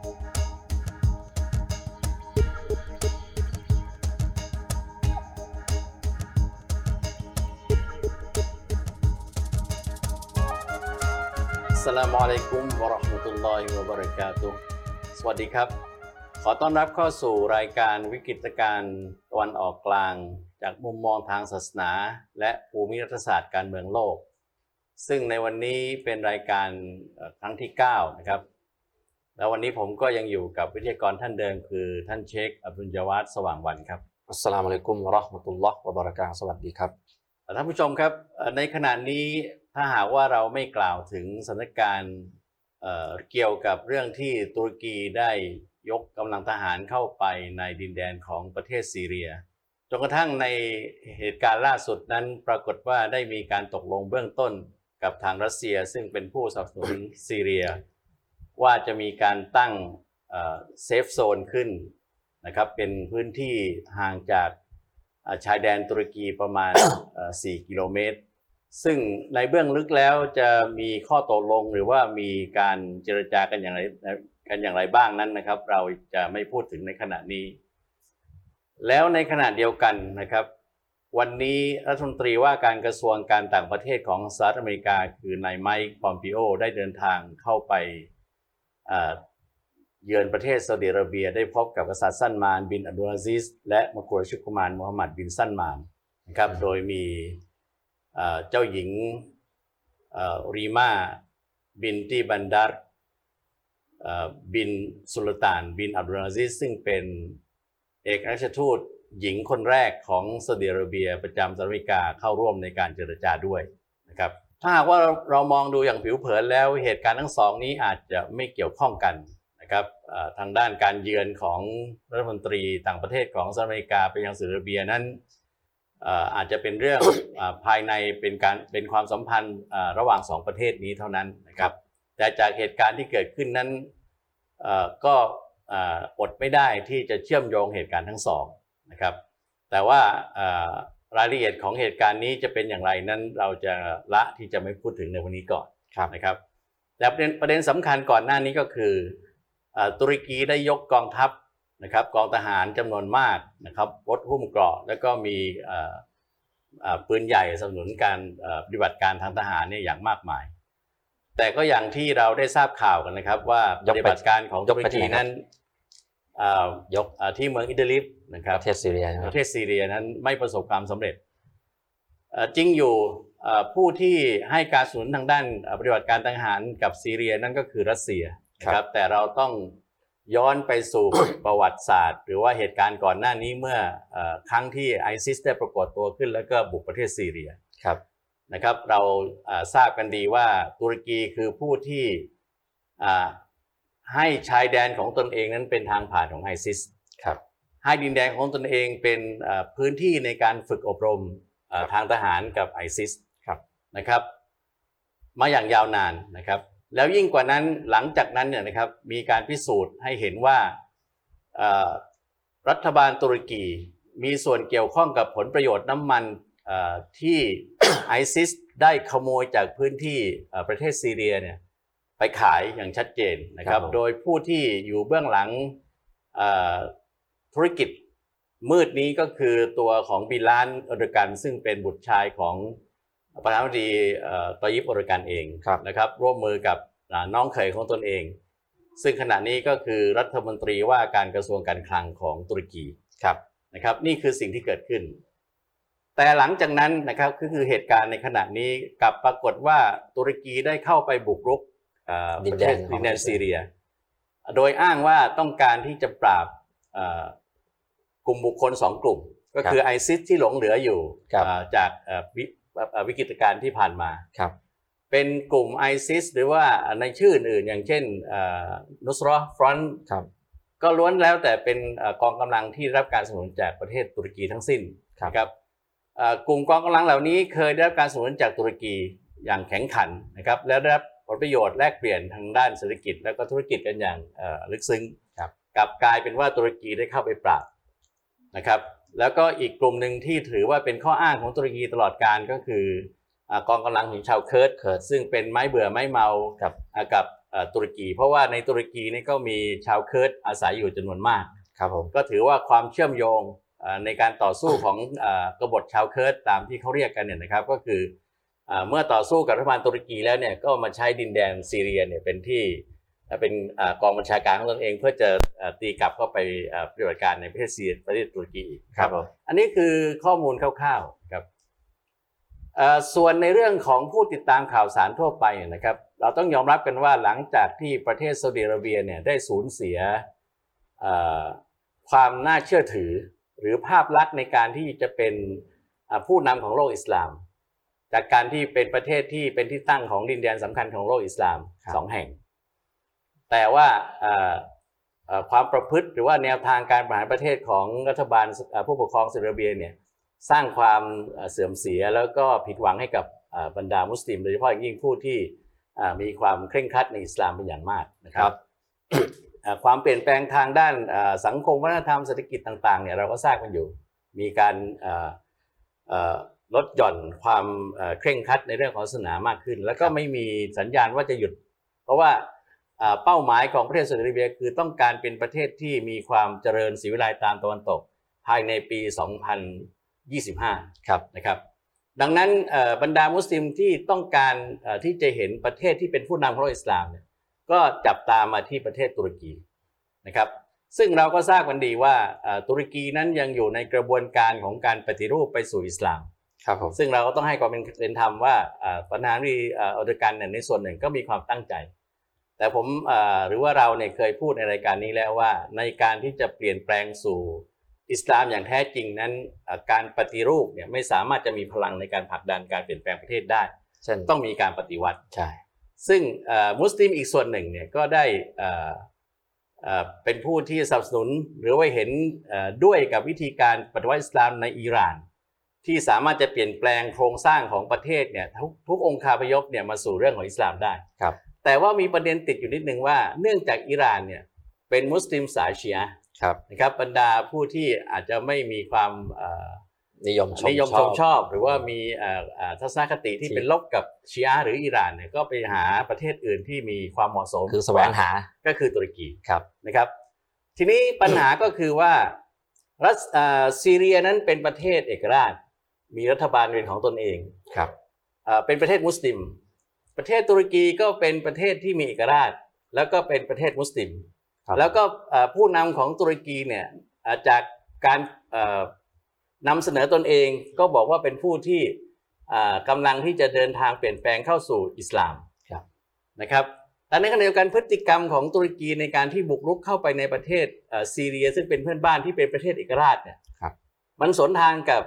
สลามอะลัยกุมวะราะห์มะตุลลอฮิวะบะเราะกาตุสวัสดีครับ ขอต้อนรับเข้าสู่รายการวิกฤตการณ์ตะวันออกกลาง จากมุมมองทางศาสนา และภูมิรัฐศาสตร์การเมืองโลก ซึ่งในวันนี้เป็นรายการครั้งที่ 9 นะครับ แล้ววันนี้ผมก็ยังอยู่กับวิทยากรท่านเดิมคือท่านเชคอับดุลจาวาดสว่างวันครับอัสสลามุอะลัยกุมวะเราะห์มะตุลลอฮ์วะบะเราะกาตุฮ์สวัสดีครับท่านผู้ชมครับเอ่อในขณะนี้ถ้าหากว่าเราไม่กล่าวถึงสถานการณ์เอ่อเกี่ยวกับเรื่องที่ตุรกีได้ยกกำลังทหารเข้าไปในดินแดนของประเทศซีเรียจนกระทั่งในเหตุการณ์ล่าสุดนั้นปรากฏว่าได้มีการตกลงเบื้องต้นกับทางรัสเซีย ซึ่งเป็นผู้สนับสนุนซีเรีย ว่าจะมีการตั้ง safe zone ขึ้นนะครับเป็นพื้นที่ห่างจากชายแดนตุรกีประมาณเอ่อ4กิโลเมตร ซึ่งในเบื้องลึกแล้วจะมีข้อตกลงหรือว่ามีการเจรจากันอย่างไรกันอย่างไรบ้างนั้นนะครับ เราจะไม่พูดถึงในขณะนี้ แล้วในขณะเดียวกันนะครับ วันนี้รัฐมนตรีว่าการกระทรวงการต่างประเทศของสหรัฐอเมริกาคือนายไมค์พอมปิโอได้เดินทางเข้าไป เยือนประเทศซาอุดิอาระเบีย ได้พบกับกษัตริย์ซัลมานบินอับดุลอาซิสและมกุฎราชกุมารมูฮัมหมัดบินซัลมานนะครับโดยมีเอ่อเจ้าหญิงเอ่อรีมาบินตีบันดาร์เอ่อบินสุลต่าน บินอับดุลอาซิสซึ่งเป็นเอกอัครราชทูตหญิงคนแรกของซาอุดิอาระเบียประจำสหรัฐอเมริกาเข้าร่วมในการเจรจาด้วยนะครับ ถ้าหากว่าเราเรามองดูอย่างผิวเผินแล้วเหตุการณ์ทั้งสองนี้อาจจะไม่เกี่ยวข้องกันนะครับทางด้านการเยือนของรัฐมนตรีต่างประเทศของสหรัฐอเมริกาไปยังซาอุดิอาระเบียนั้นอาจจะเป็นเรื่องภายในเป็นการเป็นความสัมพันธ์ระหว่างสองประเทศนี้เท่านั้นนะครับ แต่จากเหตุการณ์ที่เกิดขึ้นนั้นก็อดไม่ได้ที่จะเชื่อมโยงเหตุการณ์ทั้งสองนะครับ แต่ว่า รายละเอียดของเหตุการณ์นี้จะเป็นอย่างไรนั้น เราจะละที่จะไม่พูดถึงในวันนี้ก่อนครับนะครับแต่ประเด็นประเด็นสำคัญก่อนหน้านี้ก็คือเอ่อตุรกีได้ยกกองทัพนะครับกองทหารจำนวนมากนะครับรถหุ้มเกราะแล้วก็มีเอ่อเอ่อปืนใหญ่สนับสนุนการเอ่อปฏิบัติการทางทหารเนี่ยอย่างมากมาย แต่ก็อย่างที่เราได้ทราบข่าวกันนะครับ ว่าปยกไปฏิบัติการของยตุกรไปที่กีไหนครับนั้นเอ่อ ยกเอ่อที่เมืองอิดลิฟนะครับประเทศซีเรียใช่ไหมประเทศซีเรียนั้นไม่ประสบความสำเร็จเอ่อจริงอยู่เอ่อผู้ที่ให้การสนับสนุนทางด้านเอ่อปฏิบัติการทางทหารกับซีเรียนั่นก็คือรัสเซียนะครับแต่เราต้องย้อนไปสู่ประวัติศาสตร์ หรือว่าเหตุการณ์ก่อนหน้านี้เมื่อเอ่อครั้งที่ไอซิสได้ปรากฏตัวขึ้น แล้วก็บุกประเทศซีเรียครับนะครับ เราอ่าทราบกันดีว่าตุรกีคือผู้ที่อ่า ให้ชายแดนของตนเองนั้นเป็นทางผ่านของไอซิสครับให้ดินแดนของตนเองเป็นอ่าพื้นที่ในการฝึกอบรมอ่าครับทางทหารกับไอซิสครับนะครับ มาอย่างยาวนานนะครับ แล้วยิ่งกว่านั้นหลังจากนั้นเนี่ยนะครับมีการพิสูจน์ให้เห็นว่าอ่ารัฐบาลตุรกีมีส่วนเกี่ยวข้องกับผลประโยชน์น้ำมันอ่าที่ไอซิสได้ขโมยจากพื้นที่อ่าประเทศซีเรียเนี่ย ไปขายอย่างชัดเจนนะครับครับผมโดยผู้ที่อยู่เบื้องหลังอ่าธุรกิจมืดนี้ก็คือตัวของบิลาลเออร์โดกันซึ่งเป็นบุตรชายของประธานาธิบดีเอ่อตอยิปออร์กันเองครับนะครับ ร่วมมือกับอ่าน้องเขยของตนเอง ซึ่งขณะนี้ก็คือรัฐมนตรีว่าการกระทรวงการคลังของตุรกีครับนะครับ นี่คือสิ่งที่เกิดขึ้น แต่หลังจากนั้นนะครับก็คือเหตุการณ์ในขณะนี้กลับปรากฏว่าตุรกีได้เข้าไปบุกรุกเอ่อดิ ปนระแดเทนศของดินแดนซีเรีย โดยอ้างว่าต้องการที่จะปราบเอ่อกลุ่มบุคคลสองกลุ่ม ก็คือไอซิสที่หลงเหลืออยู่ครับเอ่อจากเอ่อวิเอ่อวิกฤตการณ์ที่ผ่านมาครับเป็นกลุ่มไอซิสหรือว่าในชื่ออื่นๆอย่างเช่นนุสรอฟรอนครับก็ล้วนแล้วแต่เป็นเอ่อกองกำลังที่ได้รับการสนับสนุนจากประเทศตุรกีทั้งสิ้นครับนะครับเอ่อกลุ่มกองกำลังเหล่านี้เคยได้รับการสนับสนุนจากตุรกีอย่างแข็งขันนะครับและได้รับ ผลประโยชน์แลกเปลี่ยนทางด้านเศรษฐกิจและก็ธุรกิจกันอย่างเอ่อลึกซึ้งครับกลับกลายเป็นว่าตุรกีได้เข้าไปปราบนะครับแล้วก็อีกกลุ่มหนึ่งที่ถือว่าเป็นข้ออ้างของตุรกีตลอดกาลก็คืออ่ากองกำลังของชาวเคิร์ดเคิร์ดซึ่งเป็นไม้เบื่อไม้เมาครับอ่ากับเอ่อตุรกี เพราะว่าในตุรกีนี่ก็มีชาวเคิร์ดอาศัยอยู่จำนวนมากครับผมก็ถือว่าความเชื่อมโยงเอ่อในการต่อสู้ของเอ่อกบฏชาวเคิร์ดตามที่เขาเรียกกันเนี่ยนะครับ ก็คือ เอ่อเมื่อต่อสู้กับรัฐบาลตุรกีแล้วเนี่ยก็มาใช้ดินแดนซีเรียเนี่ยเป็นที่เอ่อเป็นเอ่อกองบัญชาการของตนเองเพื่อจะเอ่อตีกลับเข้าไปเอ่อปฏิบัติการในประเทศซีเรียประเทศตุรกีอีกครับผมอันนี้คือข้อมูลคร่าวๆครับเอ่อส่วนในเรื่องของผู้ติดตามข่าวสารทั่วไปเนี่ยนะครับ เราต้องยอมรับกันว่าหลังจากที่ประเทศซาอุดิอาระเบียเนี่ยได้สูญเสียเอ่อความน่าเชื่อถือ หรือภาพลักษณ์ในการที่จะเป็นอ่าผู้นำของโลกอิสลาม จากการที่เป็นประเทศที่เป็นที่ตั้งของดินแดนสำคัญของโลกอิสลามครับสองแห่ง แต่ว่าเอ่อเอ่อความประพฤติหรือว่าแนวทางการบริหารประเทศของรัฐบาลเอ่อผู้ปกครองซาอุดิอาระเบียเนี่ยสร้างความเอ่อเสื่อมเสียแล้วก็ผิดหวังให้กับเอ่อบรรดามุสลิมโดยเฉพาะอย่างยิ่งผู้ที่อ่ามีความเคร่งครัดในอิสลามเป็นอย่างมากนะครับเอ่อความเปลี่ยนแปลงทางด้านเอ่อสังคมวัฒนธรรมเศรษฐกิจต่างๆเนี่ยเราก็ทราบกันอยู่ มีการเอ่อเอ่อ ลดหย่อนความเอ่อเคร่งครัดในเรื่องของศาสนามากขึ้น แล้วก็ไม่มีสัญญาณว่าจะหยุด เพราะว่าเอ่อเป้าหมายของประเทศซาอุดิอาระเบียคือต้องการเป็นประเทศที่มีความเจริญศรีวิไลตามตะวันตก ภายในปี 2025 ครับนะครับดังนั้นเอ่อบรรดามุสลิมที่ต้องการเอ่อที่จะเห็นประเทศที่เป็นผู้นำของโลกอิสลามเนี่ยก็จับตามมาที่ประเทศตุรกีนะครับซึ่งเราก็ทราบกันดีว่าเอ่อตุรกีนั้นยังอยู่ในกระบวนการของการปฏิรูปไปสู่อิสลาม ครับผมซึ่งเราก็ต้องให้ความเป็นธรรมว่าเอ่อประธานาธิบดีเอ่อออร์โดกันเนี่ยในส่วนหนึ่งก็มีความตั้งใจ แต่ผมเอ่อหรือว่าเราเนี่ยเคยพูดในรายการนี้แล้วว่า ในการที่จะเปลี่ยนแปลงสู่อิสลามอย่างแท้จริงนั้นเอ่อการปฏิรูปเนี่ยไม่สามารถจะมีพลังในการผลักดันการเปลี่ยนแปลงประเทศได้เช่นต้องมีการปฏิวัติใช่ซึ่งเอ่อมุสลิมอีกส่วนหนึ่งเนี่ยก็ได้เอ่อเอ่อเป็นผู้ที่สนับสนุนหรือว่าเห็นเอ่อด้วยกับวิธีการปฏิวัติอิสลามในอิหร่าน ที่สามารถจะเปลี่ยนแปลงโครงสร้างของประเทศเนี่ยทุกทุกองค์คาพยพเนี่ยมาสู่เรื่องของอิสลามได้ครับ แต่ว่ามีประเด็นติดอยู่นิดนึงว่า เนื่องจากอิหร่านเนี่ยเป็นมุสลิมสายชีอะห์ครับนะครับบรรดาผู้ที่อาจจะไม่มีความเอ่อนิยมชมนิยมชมชอบ หรือว่ามีเอ่อเอ่อทัศนคติที่เป็นลบกับชีอะห์หรืออิหร่านเนี่ยก็ไปหาประเทศอื่นที่มีความเหมาะสม คือแสวงหาก็คือตุรกีครับนะครับ ทีนี้ปัญหาก็คือว่ารัสเอ่อซีเรียนั้นเป็นประเทศเอกราช มีรัฐบาลเป็นของตนเองครับเอ่อเป็นประเทศมุสลิม ประเทศตุรกีก็เป็นประเทศที่มีเอกราช แล้วก็เป็นประเทศมุสลิมครับแล้วก็เอ่อผู้นำของตุรกีเนี่ยเอ่อจากการเอ่อนำเสนอตนเองก็บอกว่าเป็นผู้ที่อ่ากำลังที่จะเดินทางเปลี่ยนแปลงเข้าสู่อิสลามครับนะครับแต่ในขณะเดียวกันพฤติกรรมของตุรกีในการที่บุกรุกเข้าไปในประเทศเอ่อซีเรีย ซึ่งเป็นเพื่อนบ้านที่เป็นประเทศเอกราชเนี่ยครับมันสวนทางกับ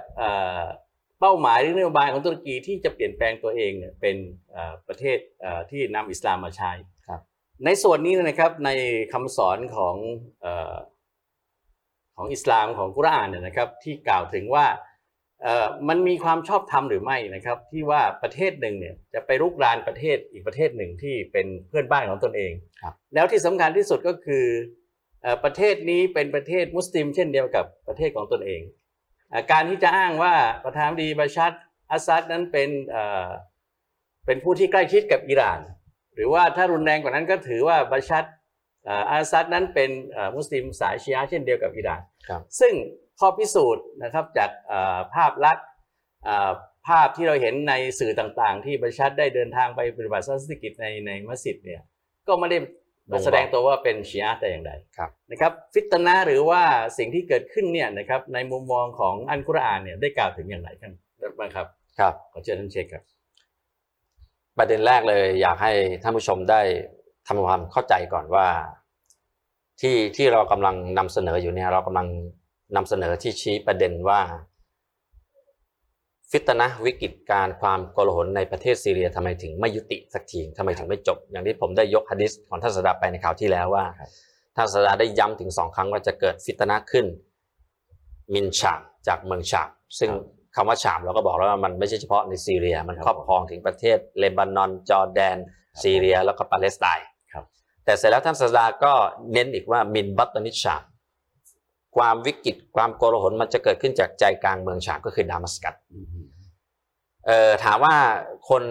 เอ่อเป้าหมายหรือนโยบายของตุรกีที่จะเปลี่ยนแปลงตัวเองเนี่ยเป็นเอ่อประเทศเอ่อที่นำอิสลามมาใช้ครับ ในส่วนนี้นะครับในคำสอนของเอ่อของอิสลามของกุรอานเนี่ยนะครับที่กล่าวถึงว่าเอ่อมันมีความชอบธรรมหรือไม่นะครับ ที่ว่าประเทศหนึ่งเนี่ยจะไปรุกรานประเทศอีกประเทศหนึ่งที่เป็นเพื่อนบ้านของตนเองครับแล้วที่สำคัญที่สุดก็คือเอ่อประเทศนี้เป็นประเทศมุสลิม เช่นเดียวกับประเทศของตนเองเอ่อ การที่จะอ้างว่าประธานาธิบดีบาชัดอัสซัดนั้นเป็นเอ่อเป็นผู้ที่ใกล้ชิดกับอิหร่าน หรือว่าถ้ารุนแรงกว่านั้นก็ถือว่าบาชัดเอ่ออาซัดนั้นเป็นเอ่อมุสลิมสายชีอะห์เช่นเดียวกับอิหร่านครับซึ่งข้อพิสูจน์นะครับจากเอ่อภาพลักษณ์เอ่อภาพที่เราเห็นในสื่อต่างๆ ที่บาชัดได้เดินทางไปปฏิบัติศาสนกิจในในมัสยิดเนี่ยก็ไม่ได้มา แสดงตัวว่าเป็นชีอะห์แต่อย่างใดครับนะครับฟิตนะห์หรือว่าสิ่งที่เกิดขึ้นเนี่ยนะครับในมุมมองของอันกุรอานเนี่ยได้กล่าวถึงอย่างไรกันบ้างครับครับขอเชิญท่านเชคครับ ประเด็นแรกเลยอยากให้ท่านผู้ชมได้ทำความเข้าใจก่อนว่า ที่ที่เรากำลังนำเสนออยู่เนี่ยเรากำลังนำเสนอที่ชี้ประเด็นว่า ฟิตนะห์วิกฤตการณ์ความโกลาหลในประเทศซีเรียทำไมถึงไม่ยุติสักทีทำไมถึงไม่จบ อย่างที่ผมได้ยกฮะดิษของท่านสดาไปในข่าวที่แล้วว่าครับท่านศาสดาได้ย้ำถึงสองครั้งว่าจะเกิดفتنة ขึ้น من شامจากเมืองชามซึ่งคำว่าชามเราก็บอกแล้วว่ามันไม่ใช่เฉพาะในซีเรีย มันครับครอบครองถึงประเทศเลบานอนจอร์แดน ซีเรีย แล้วก็ปาเลสไตน์ครับแต่เสร็จแล้วท่านศาสดาก็เน้นอีกว่าمن بطن الشام ความวิกฤตความโกลาหลมันจะเกิดขึ้นจากใจกลางเมืองชามก็คือดามัสกัสอืมเอ่อถามว่าคน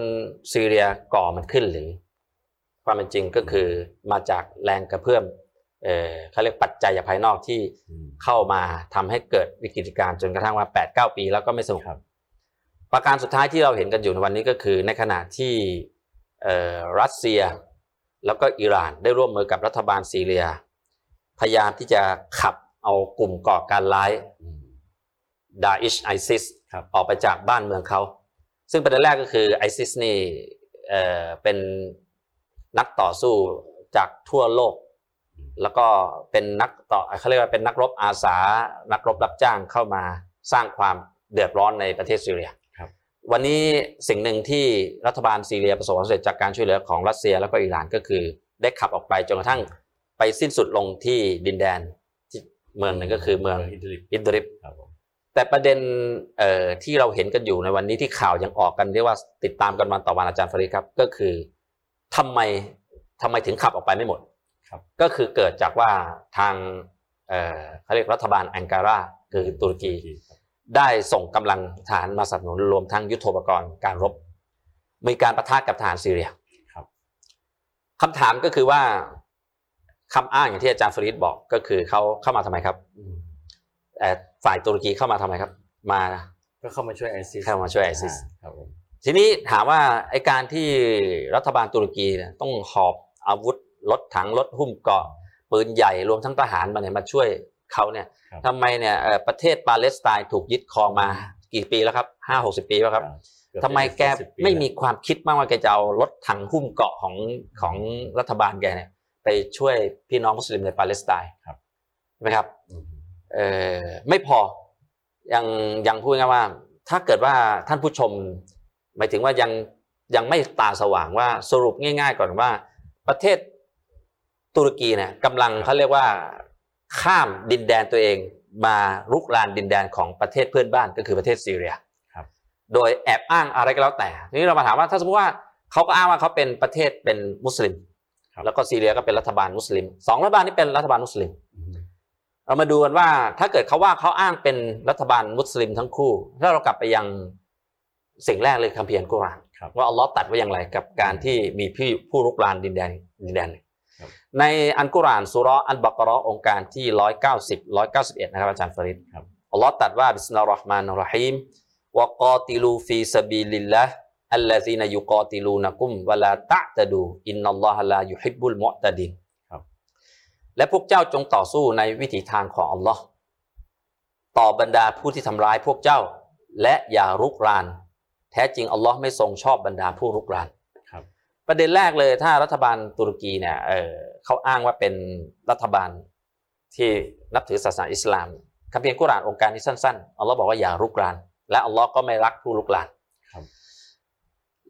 ซีเรียก่อมันขึ้นหรือ ความเป็นจริงก็คือมาจากแรงกระเพื่อมเอ่อเขาเรียกปัจจัยจากภายนอกที่อืมเข้ามาทำให้เกิดวิกฤตการณ์จนกระทั่งว่า8 9ปีแล้วก็ไม่สงบครับประการสุดท้ายที่เราเห็นกันอยู่ในวันนี้ก็คือ ในขณะที่เอ่อรัสเซียแล้วก็อิหร่านได้ร่วมมือกับรัฐบาลซีเรีย พยายามที่จะขับ เอากลุ่มก่อการร้ายอืมดาอิชไอซิสครับออกไปจากบ้านเมืองเขา ซึ่งประเด็นแรกก็คือไอซิสนี่เอ่อเป็นนักต่อสู้จากทั่วโลก แล้วก็เป็นนักต่อเขาเรียกว่าเป็นนักรบอาสา นักรบรับจ้างเข้ามาสร้างความเดือดร้อนในประเทศซีเรียครับวันนี้สิ่งหนึ่งที่รัฐบาลซีเรียประสบความสำเร็จจากการช่วยเหลือของรัสเซียแล้วก็อิหร่านก็คือ ได้ขับออกไปจนกระทั่งไปสิ้นสุดลงที่ดินแดนที่ เมืองหนึ่งก็คือเมืองอิดลิบอิดริบครับผมแต่ประเด็นเอ่อที่เราเห็นกันอยู่ในวันนี้ที่ข่าวยังออกกันเรียกว่าติดตามกันวันต่อวันอาจารย์ฟาริดครับ ก็คือทำไมทำไมถึงขับออกไปไม่หมดครับก็คือเกิดจากว่าทางเอ่อเขาเรียกรัฐบาลอังการาคือตุรกีครับได้ส่งกำลังทหารมาสนับสนุนรวมทั้งยุทโธปกรณ์การรบ มีการประทะกับทหารซีเรียครับคำถามก็คือว่า คำอ้างอย่างที่อาจารย์ฟาริดบอกก็คือเขาเข้ามาทำไมครับอืมเอ่อฝ่ายตุรกีเข้ามาทำไมครับ มาก็เข้ามาช่วยไอซิสเข้ามาช่วย ISIS ครับผมทีนี้ถามว่าไอการที่รัฐบาลตุรกีเนี่ยต้องหอบอาวุธรถถังรถหุ้มเกราะปืนใหญ่รวมทั้งทหารมาเนี่ยมาช่วยเขาเนี่ยครับทำไมเนี่ยเอ่อประเทศปาเลสไตน์ถูกยึดครองมากี่ปีแล้วครับห้าหกสิบปีแล้วครับเกือบทำไมแก40ปีไม่มีแล้วความคิดบ้างว่าแกจะเอารถถังหุ้มเกราะของของรัฐบาลแกเนี่ย ไปช่วยพี่น้องมุสลิมในปาเลสไตน์ครับใช่ไหมครับอืมเอ่อไม่พอยังยังพูดง่ายๆว่า ถ้าเกิดว่าท่านผู้ชม หมายถึงว่ายังยังไม่ตาสว่างว่าสรุปง่าย ๆ ก่อนว่า ประเทศตุรกีเนี่ยกำลังเขาเรียกว่าข้ามดินแดนตัวเองมารุกรานดินแดนของประเทศเพื่อนบ้านก็คือประเทศซีเรียครับ โดยแอบอ้างอะไรก็แล้วแต่ทีนี้เรามาถามว่าถ้าสมมติว่าเขาก็อ้างว่าเขาเป็นประเทศเป็นมุสลิมครับ แล้วก็ซีเรียก็เป็นรัฐบาลมุสลิมสองรัฐบาลนี้เป็นรัฐบาลมุสลิมอืมเรามาดูกันว่าถ้าเกิดเขาว่าเขาอ้างเป็นรัฐบาลมุสลิมทั้งคู่ ถ้าเรากลับไปยังสิ่งแรกเลยคัมภีร์อัลกุรอานครับว่าอัลลอฮ์ตรัสไว้อย่างไรกับการที่มีผู้ผู้รุกรานดินแดนดินแดนหนึ่งครับในอัลกุรอานสุเราะห์อัลบักเราะห์โองการที่ร้อยเก้าสิบร้อยเก้าสิบเอ็ดนะครับอาจารย์ฟาริดครับอัลลอฮ์ตรัสว่าبسم الله الرحمن الرحيم وقاتلوا في سبيل الله الذين يقاتلونكم ولا تعتدوا إن الله لا يحب المعتدينครับและพวกเจ้าจงต่อสู้ในวิถีทางของอัลลอฮ์ต่อบรรดาผู้ที่ทำร้ายพวกเจ้า และอย่ารุกราน แท้จริงอัลลอฮ์ไม่ทรงชอบบรรดาผู้รุกรานครับประเด็นแรกเลยถ้ารัฐบาลตุรกีเนี่ยเออเขาอ้างว่าเป็นรัฐบาลที่นับถือศาสนาอิสลามคัมภีร์อัลกุรอานองค์การนี้สั้นๆอัลลอฮ์บอกว่าอย่ารุกราน และอัลลอฮ์ก็ไม่รักผู้รุกรานครับ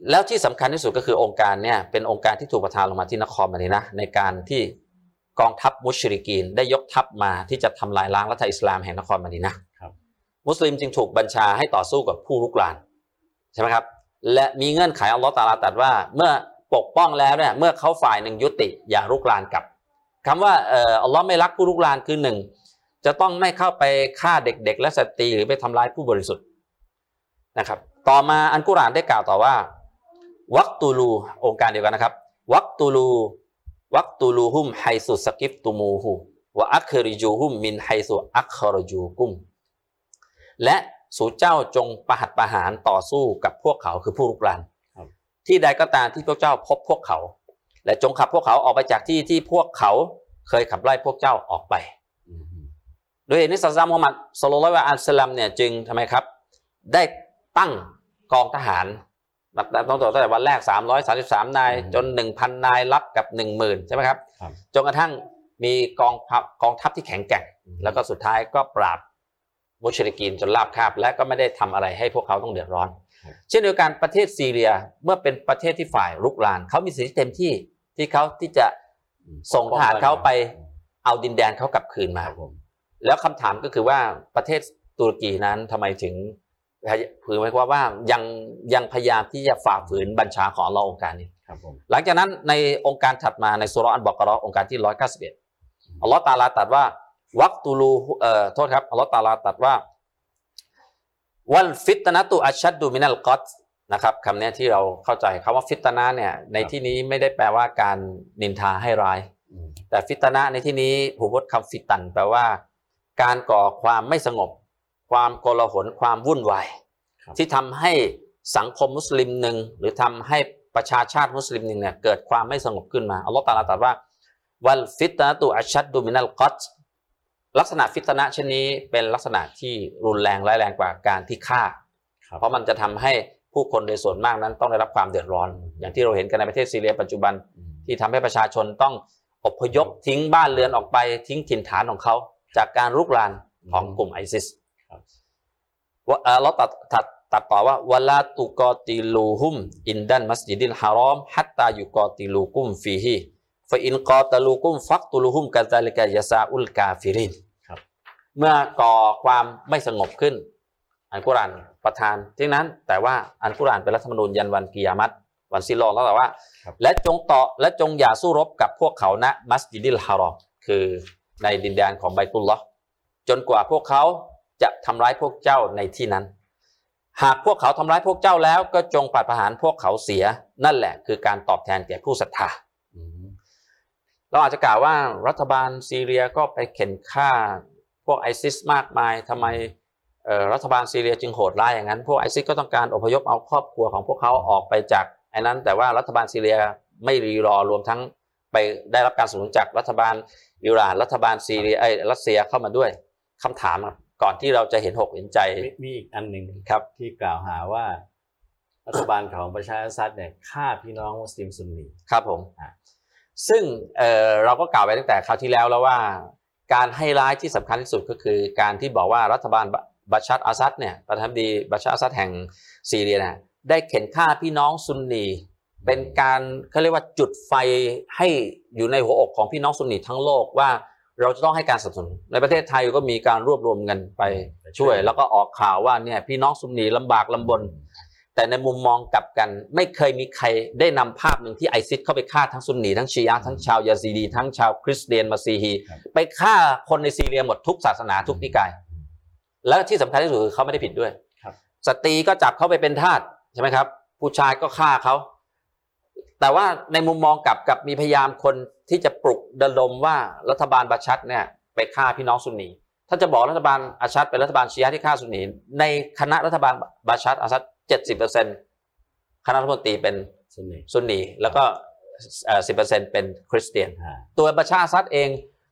แล้วที่สำคัญที่สุดก็คือองค์การเนี่ยเป็นองค์การที่ถูกประทานลงมาที่นครมานีนะในการที่กองทัพมุชริกีนได้ยกทัพมาที่จะทำลายล้างรัฐอิสลามแห่งนครมานีนะครับมุสลิมจึงถูกบัญชาให้ต่อสู้กับผู้รุกรานใช่ไหมครับและมีเงื่อนไขอัลลอฮ์ตะอาลาตรัสว่า เมื่อปกป้องแล้วเนี่ยเมื่อเขาฝ่ายหนึ่งยุติอย่ารุกรานกลับคำว่าเอ่ออัลลอฮ์ไม่รักผู้รุกรานคือหนึ่งจะต้องไม่เข้าไปฆ่าเด็ก ๆ และสตรีหรือไปทำร้ายผู้บริสุทธิ์นะครับต่อมาอัลกุรอานได้กล่าวต่อว่า واقتلوا โองการเดียวกันนะครับ واقتلوا واقتلوهم حيث ثقفتموهم وأخرجوهم من حيث أخرجوكم และสู่เจ้าจงประหัตประหารต่อสู้กับพวกเขาคือผู้รุกรานครับที่ใดก็ตามที่พวกเจ้าพบพวกเขา และจงขับพวกเขาออกไปจากที่ที่พวกเขาเคยขับไล่พวกเจ้าออกไปอืมโดยเหตุนี้ศาสนามุฮัมมัดสุลลัลลอฮุอะลัยฮิวะสัลลัมเนี่ยจึงทำไมครับ ได้ตั้งกองทหาร นับตั้งแต่ตั้งแต่วันแรก 333 นาย จน 1,000 นายรับกับ 10,000 ใช่ไหมครับครับจนกระทั่งมีกองทัพกองทัพที่แข็งแกร่ง แล้วก็สุดท้ายก็ปราบมุชริกีนจนราบคาบ และก็ไม่ได้ทำอะไรให้พวกเขาต้องเดือดร้อนครับเช่นเดียวกันประเทศซีเรียเมื่อเป็นประเทศที่ฝ่ายรุกรานเขามีสิทธิเต็มที่ที่เขาที่จะอืมส่งทหารเขาไปเอาดินแดนเขากลับคืนคมารับผมแล้วคำถามก็คือว่าประเทศตุรกีนั้นทำไมถึง ผือหมายความว่ายังยังพยายามที่จะฝ่าฝืนบัญชาของเราองค์การนี้ครับผมหลังจากนั้นในโองการถัดมาในสุเราะห์อัลบักเราะห์โองการที่ร้อยเก้าสิบเอ็ดอัลลอฮ์ตาลาตรัสว่า واقتلواเอ่อโทษครับอัลลอฮ์ตาลาตรัดว่าวัลฟิตนะตุอัชชัดดูมินัลกอตนะครับคำเนี้ยที่เราเข้าใจคำว่า فتنةเนี่ยในที่นี้ไม่ได้แปลว่าการนินทาให้ร้ายอืมแต่ فتنةในที่นี้ผมพูดคำฟิตัน แปลว่า การก่อความไม่สงบ ความโกลาหลความวุ่นวายครับที่ทำให้สังคมมุสลิมหนึ่งหรือทำให้ประชาชาติมุสลิมหนึ่งเนี่ยเกิดความไม่สงบขึ้นมาอัลลอฮฺตาลาตรัสว่าวัลฟิตนะตุอัชชัดดูมินัลกัตลักษณะฟิตนะเช่นนี้เป็นลักษณะที่รุนแรงร้ายแรงกว่าการที่ฆ่าครับเพราะมันจะทำให้ผู้คนโดยส่วนมากนั้นต้องได้รับความเดือดร้อน อย่างที่เราเห็นกันในประเทศซีเรียปัจจุบันอืมที่ทำให้ประชาชนต้องอพยพทิ้งบ้านเรือนออกไปทิ้งถิ่นฐานของเขา จากการรุกรานของกลุ่มไอซิสครับว่า เอ่อเราตัดตัดตัดต่อว่าวะลาตุกอติลูฮุมอินดันมัสยิดิลฮารอมฮัตตายุกอติลูกุมฟีฮีฟะอินกอตลูกุมฟักตุลูฮุมกะซาลิกะยะซาอุลกาฟิรินครับเมื่อก่อความไม่สงบขึ้น อัลกุรอานประทานที่นั้น แต่ว่าอัลกุรอานเป็นรัฐธรรมนูญยันวันกิยามัตวันซิโลแล้วแต่ว่าครับและจงต่อและจงอย่าสู้รบกับพวกเขาณมัสยิดิลฮารอมคือในดินแดนของไบตุลลอฮ์จนกว่าพวกเขา จะทำร้ายพวกเจ้าในที่นั้น หากพวกเขาทำร้ายพวกเจ้าแล้ว ก็จงปราดประหารพวกเขาเสียนั่นแหละ คือการตอบแทนแก่ผู้ศรัทธาเราอาจจะกล่าวว่ารัฐบาลซีเรียก็ไปเข็นฆ่าพวกไอซิสมากมายทำไมรัฐบาลซีเรียจึงโหดร้ายอย่างนั้น พวกไอซิสก็ต้องการอพยพเอาครอบครัวของพวกเขาออกไปจากไอ้นั้น แต่ว่ารัฐบาลซีเรียไม่รีรอรวมทั้งไปได้รับการสนับสนุนจากรัฐบาลอิหร่านรัฐบาลซีเรียไอรัสเซียเข้ามาด้วยคำถามครับ ก่อนที่เราจะเห็นหกเห็นใจมีมีอีกอันหนึ่งครับที่กล่าวหาว่า รัฐบาลของบัชชาร์อาซัดเนี่ยฆ่าพี่น้องมุสลิมซุนนีครับผมอะซึ่งเอ่อเราก็กล่าวไปตั้งแต่คราวที่แล้วแล้วว่า การให้ร้ายที่สำคัญที่สุดก็คือ การที่บอกว่ารัฐบาลบัชชาร์อาซัดเนี่ยประธานาธิบดีบัชชาร์อาซัดแห่งซีเรียเนี่ยได้เข่นฆ่าพี่น้องซุนนีเป็นการเขาเรียกว่าจุดไฟให้อยู่ในหัวอกของพี่น้องซุนนีทั้งโลกว่า เราจะต้องให้การสนับสนุนในประเทศไทยก็มีการรวบรวมเงินไปช่วย แล้วก็ออกข่าวว่าเนี่ยพี่น้องซุนนีลำบากลำบน แต่ในมุมมองกลับกัน ไม่เคยมีใครได้นำภาพหนึ่งที่ไอซิสเข้าไปฆ่าทั้งซุนนีทั้งชีอะห์ทั้งชาวยาซีดี ทั้งชาวคริสเตียนมาซีฮีครับไปฆ่าคนในซีเรียหมดทุกศาสนาทุกนิกาย และที่สำคัญที่สุดคือเขาไม่ได้ผิดด้วยครับสตรีก็จับเขาไปเป็นทาสใช่ไหมครับ ผู้ชายก็ฆ่าเขาแต่ว่าในมุมมองกลับกับมีพยายามคน ที่จะปลุกดลมว่ารัฐบาลบาชัดเนี่ยไปฆ่าพี่น้องซุนนีถ้าจะบอกรัฐบาลอาชัดเป็นรัฐบาลชีอะห์ที่ฆ่าซุนนีในคณะรัฐบาลบาชัดอาชัดเจ็ดสิบเปอร์เซ็นคณะรัฐมนตรีเป็นซุนนีซุนนีแล้วก็สิบเปอร์เซ็นเป็นคริสเตียนอ่าตัวบาชาอาซัดเอง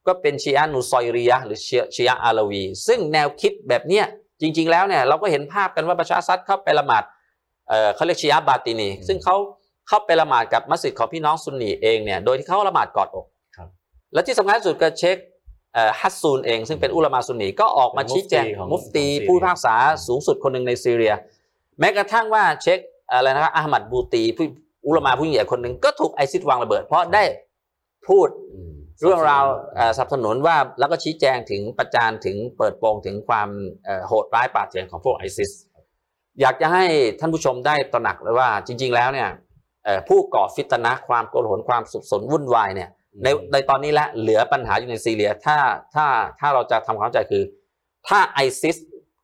ก็เป็นชีอะห์นูซอยรียะห์หรือชีอะห์ชีอะห์อาลาวี ซึ่งแนวคิดแบบเนี้ยจริง ๆ แล้วเนี่ยเราก็เห็นภาพกันว่าบาชาร์อาซัดเข้าไปละหมาดเอ่อเขาเรียกชีอะห์บาตินี ซึ่งเขา เข้าไปละหมาดกับมัสยิดของพี่น้องซุนนีเองเนี่ยโดยที่เขาละหมาดกอดอกครับและที่สำคัญที่สุดก็เช็คเอ่อฮัสซูนเอง ซึ่งเป็นอุลามาซุนนีก็ออกมาชี้แจงของมุฟตีของซีเรียผู้พิพากษาสูงสุดคนหนึ่งในซีเรีย แม้กระทั่งว่าเช็คอะไรนะครับอาหมัดบูตีผู้อุลามาผู้ใหญ่คนหนึ่งก็ถูกไอซิสวางระเบิด เพราะได้พูดอืมเรื่องราวเอ่อสนับสนุนว่าแล้วก็ชี้แจงถึงประจานถึงเปิดโปงถึงความเอ่อโหดร้ายป่าเถื่อนของพวกไอซิสอยากจะให้ท่านผู้ชมได้ตระหนักเลยว่าจริง ๆ แล้วเนี่ยเอ่อ ผู้ก่อฟิตนะห์ความโกลาหลความสับสนวุ่นวายเนี่ยในในตอนนี้และเหลือปัญหาอยู่ในซีเรียถ้าถ้าถ้าเราจะทำความเข้าใจคือ ถ้าไอซิส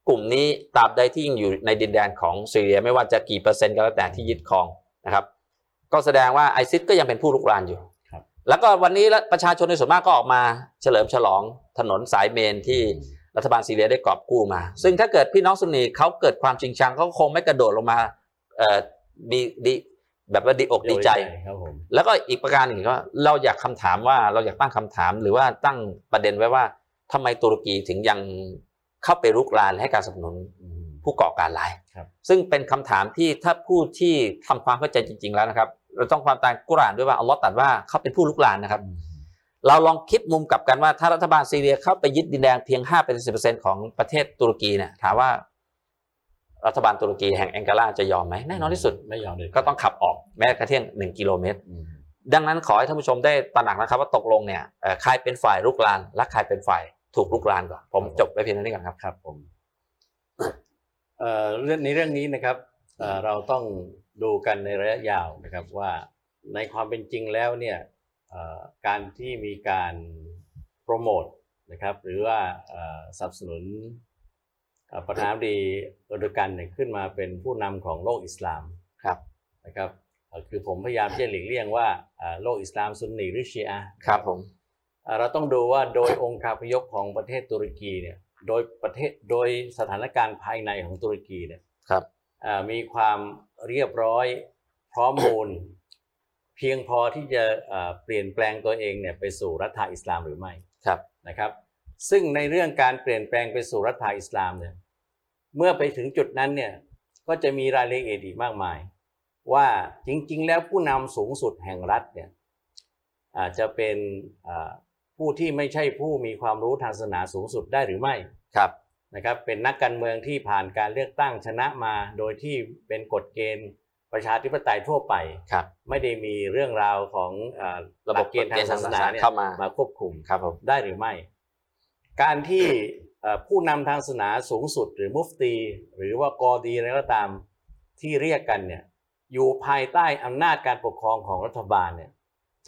กลุ่มนี้ตราบใดที่ยังอยู่ในดินแดนของซีเรียไม่ว่าจะกี่เปอร์เซ็นต์ก็แล้วแต่ที่ยึดครองนะครับ ก็แสดงว่าไอซิสก็ยังเป็นผู้ลุกรานอยู่ครับแล้วก็วันนี้ประชาชนในส่วนมากก็ออกมาเฉลิมฉลองถนนสายเมนที่รัฐบาลซีเรียได้กอบกู้มา ซึ่งถ้าเกิดพี่น้องซุนนีเขาเกิดความจริงชังเขาคงไม่กระโดดลงมาเอ่อดีดี แบบว่าดีอกดีใจครับผมแล้วก็อีกประการหนึ่งก็เราอยากคำถามว่าเราอยากตั้งคำถาม หรือว่าตั้งประเด็นไว้ว่าทำไมตุรกีถึงยังเข้าไปรุกรานและให้การสนับสนุนอืมผู้ก่อการร้ายครับซึ่งเป็นคำถามที่ถ้าผู้ที่ทำความเข้าใจจริง ๆ แล้วนะครับ เราต้องความตามกุรอานด้วยว่าอัลลอฮ์ตรัสว่าเขาเป็นผู้ลุกรานนะครับ เราลองคิดมุมกลับกันว่าถ้ารัฐบาลซีเรียเข้าไปยึดดินแดนเพียง5เป็นสิของประเทศตุรกีเนี่ยถามว่า รัฐบาลตุรกีแห่งแองการาจะยอมไหมแน่นอนที่สุดไม่ยอมเลยก็ต้องขับออกแม้กระทั่งหนึ่งกิโลเมตรอืมดังนั้นขอให้ท่านผู้ชมได้ตระหนักนะครับ ว่าตกลงเนี่ยเอ่อใครเป็นฝ่ายลุกรานและใครเป็นฝ่ายถูกลุกรานก่อนผมจบไว้เพียงเท่านี้ก่อนครับครับผมเอ่อเรื่องในเรื่องนี้นะครับเอ่อเราต้องดูกันในระยะยาวนะครับว่าในความเป็นจริงแล้วเนี่ยเอ่อการที่มีการโปรโมทนะครับหรือว่าเอ่อสนับสนุนเอ่อ ประธานาธิบดีเออร์โดกันเนี่ยขึ้นมาเป็นผู้นำของโลกอิสลามนะครับเอ่อคือผมพยายามที่จะหลีกเลี่ยงว่าอ่าโลกอิสลามซุนนีหรือชีอะห์ครับผมอ่าเราต้องดูว่าโดยองค์การพยพของประเทศตุรกีเนี่ยโดยประเทศโดยสถานการณ์ภายในของตุรกีเนี่ยครับอ่ามีความเรียบร้อยพร้อมมูล เพียงพอที่จะอ่าเปลี่ยนแปลงตัวเองเนี่ยไปสู่รัฐอิสลามหรือไม่ครับนะครับ ซึ่งในเรื่องการเปลี่ยนแปลงไปสู่รัฐอิสลามเนี่ย เมื่อไปถึงจุดนั้นเนี่ยก็จะมีรายละเอียดอีกมากมาย ว่าจริงๆ แล้วผู้นำสูงสุดแห่งรัฐเนี่ยอาจจะเป็นอ่าผู้ที่ไม่ใช่ผู้มีความรู้ทางศาสนาสูงสุดได้หรือไม่ครับนะครับเป็นนักการเมืองที่ผ่านการเลือกตั้งชนะมา โดยที่เป็นกฎเกณฑ์ประชาธิปไตยทั่วไปครับไม่ได้มีเรื่องราวของเอ่อระบบหลักเกณฑ์ทางศาสนาเนี่ยเข้ามามาควบคุมครับผมได้หรือไม่ การที่เอ่อผู้นำทางศาสนาสูงสุดหรือมุฟตี หรือว่ากอดีอะไรก็ตามที่เรียกกันเนี่ยอยู่ภายใต้อำนาจการปกครองของรัฐบาลเนี่ย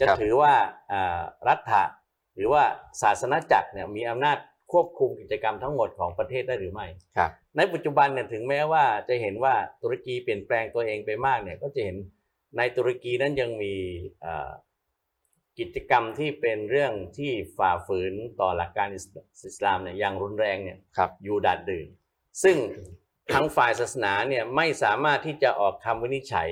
จะครับถือว่าอ่ารัฐะหรือว่าศาสนาจักรเนี่ยมีอำนาจควบคุมกิจกรรมทั้งหมดของประเทศได้หรือไม่ครับในปัจจุบันเนี่ยถึงแม้ว่าจะเห็นว่าตุรกีเปลี่ยนแปลงตัวเองไปมากเนี่ยก็จะเห็นในตุรกีนั้นยังมีเอ่อ กิจกรรมที่เป็นเรื่องที่ฝ่าฝืนต่อหลักการอิสอิสลามเนี่ยอย่างรุนแรงเนี่ยครับอยู่ดาดดื่น ซึ่งทั้งฝ่ายศาสนาเนี่ยไม่สามารถที่จะออกคำวินิจฉัย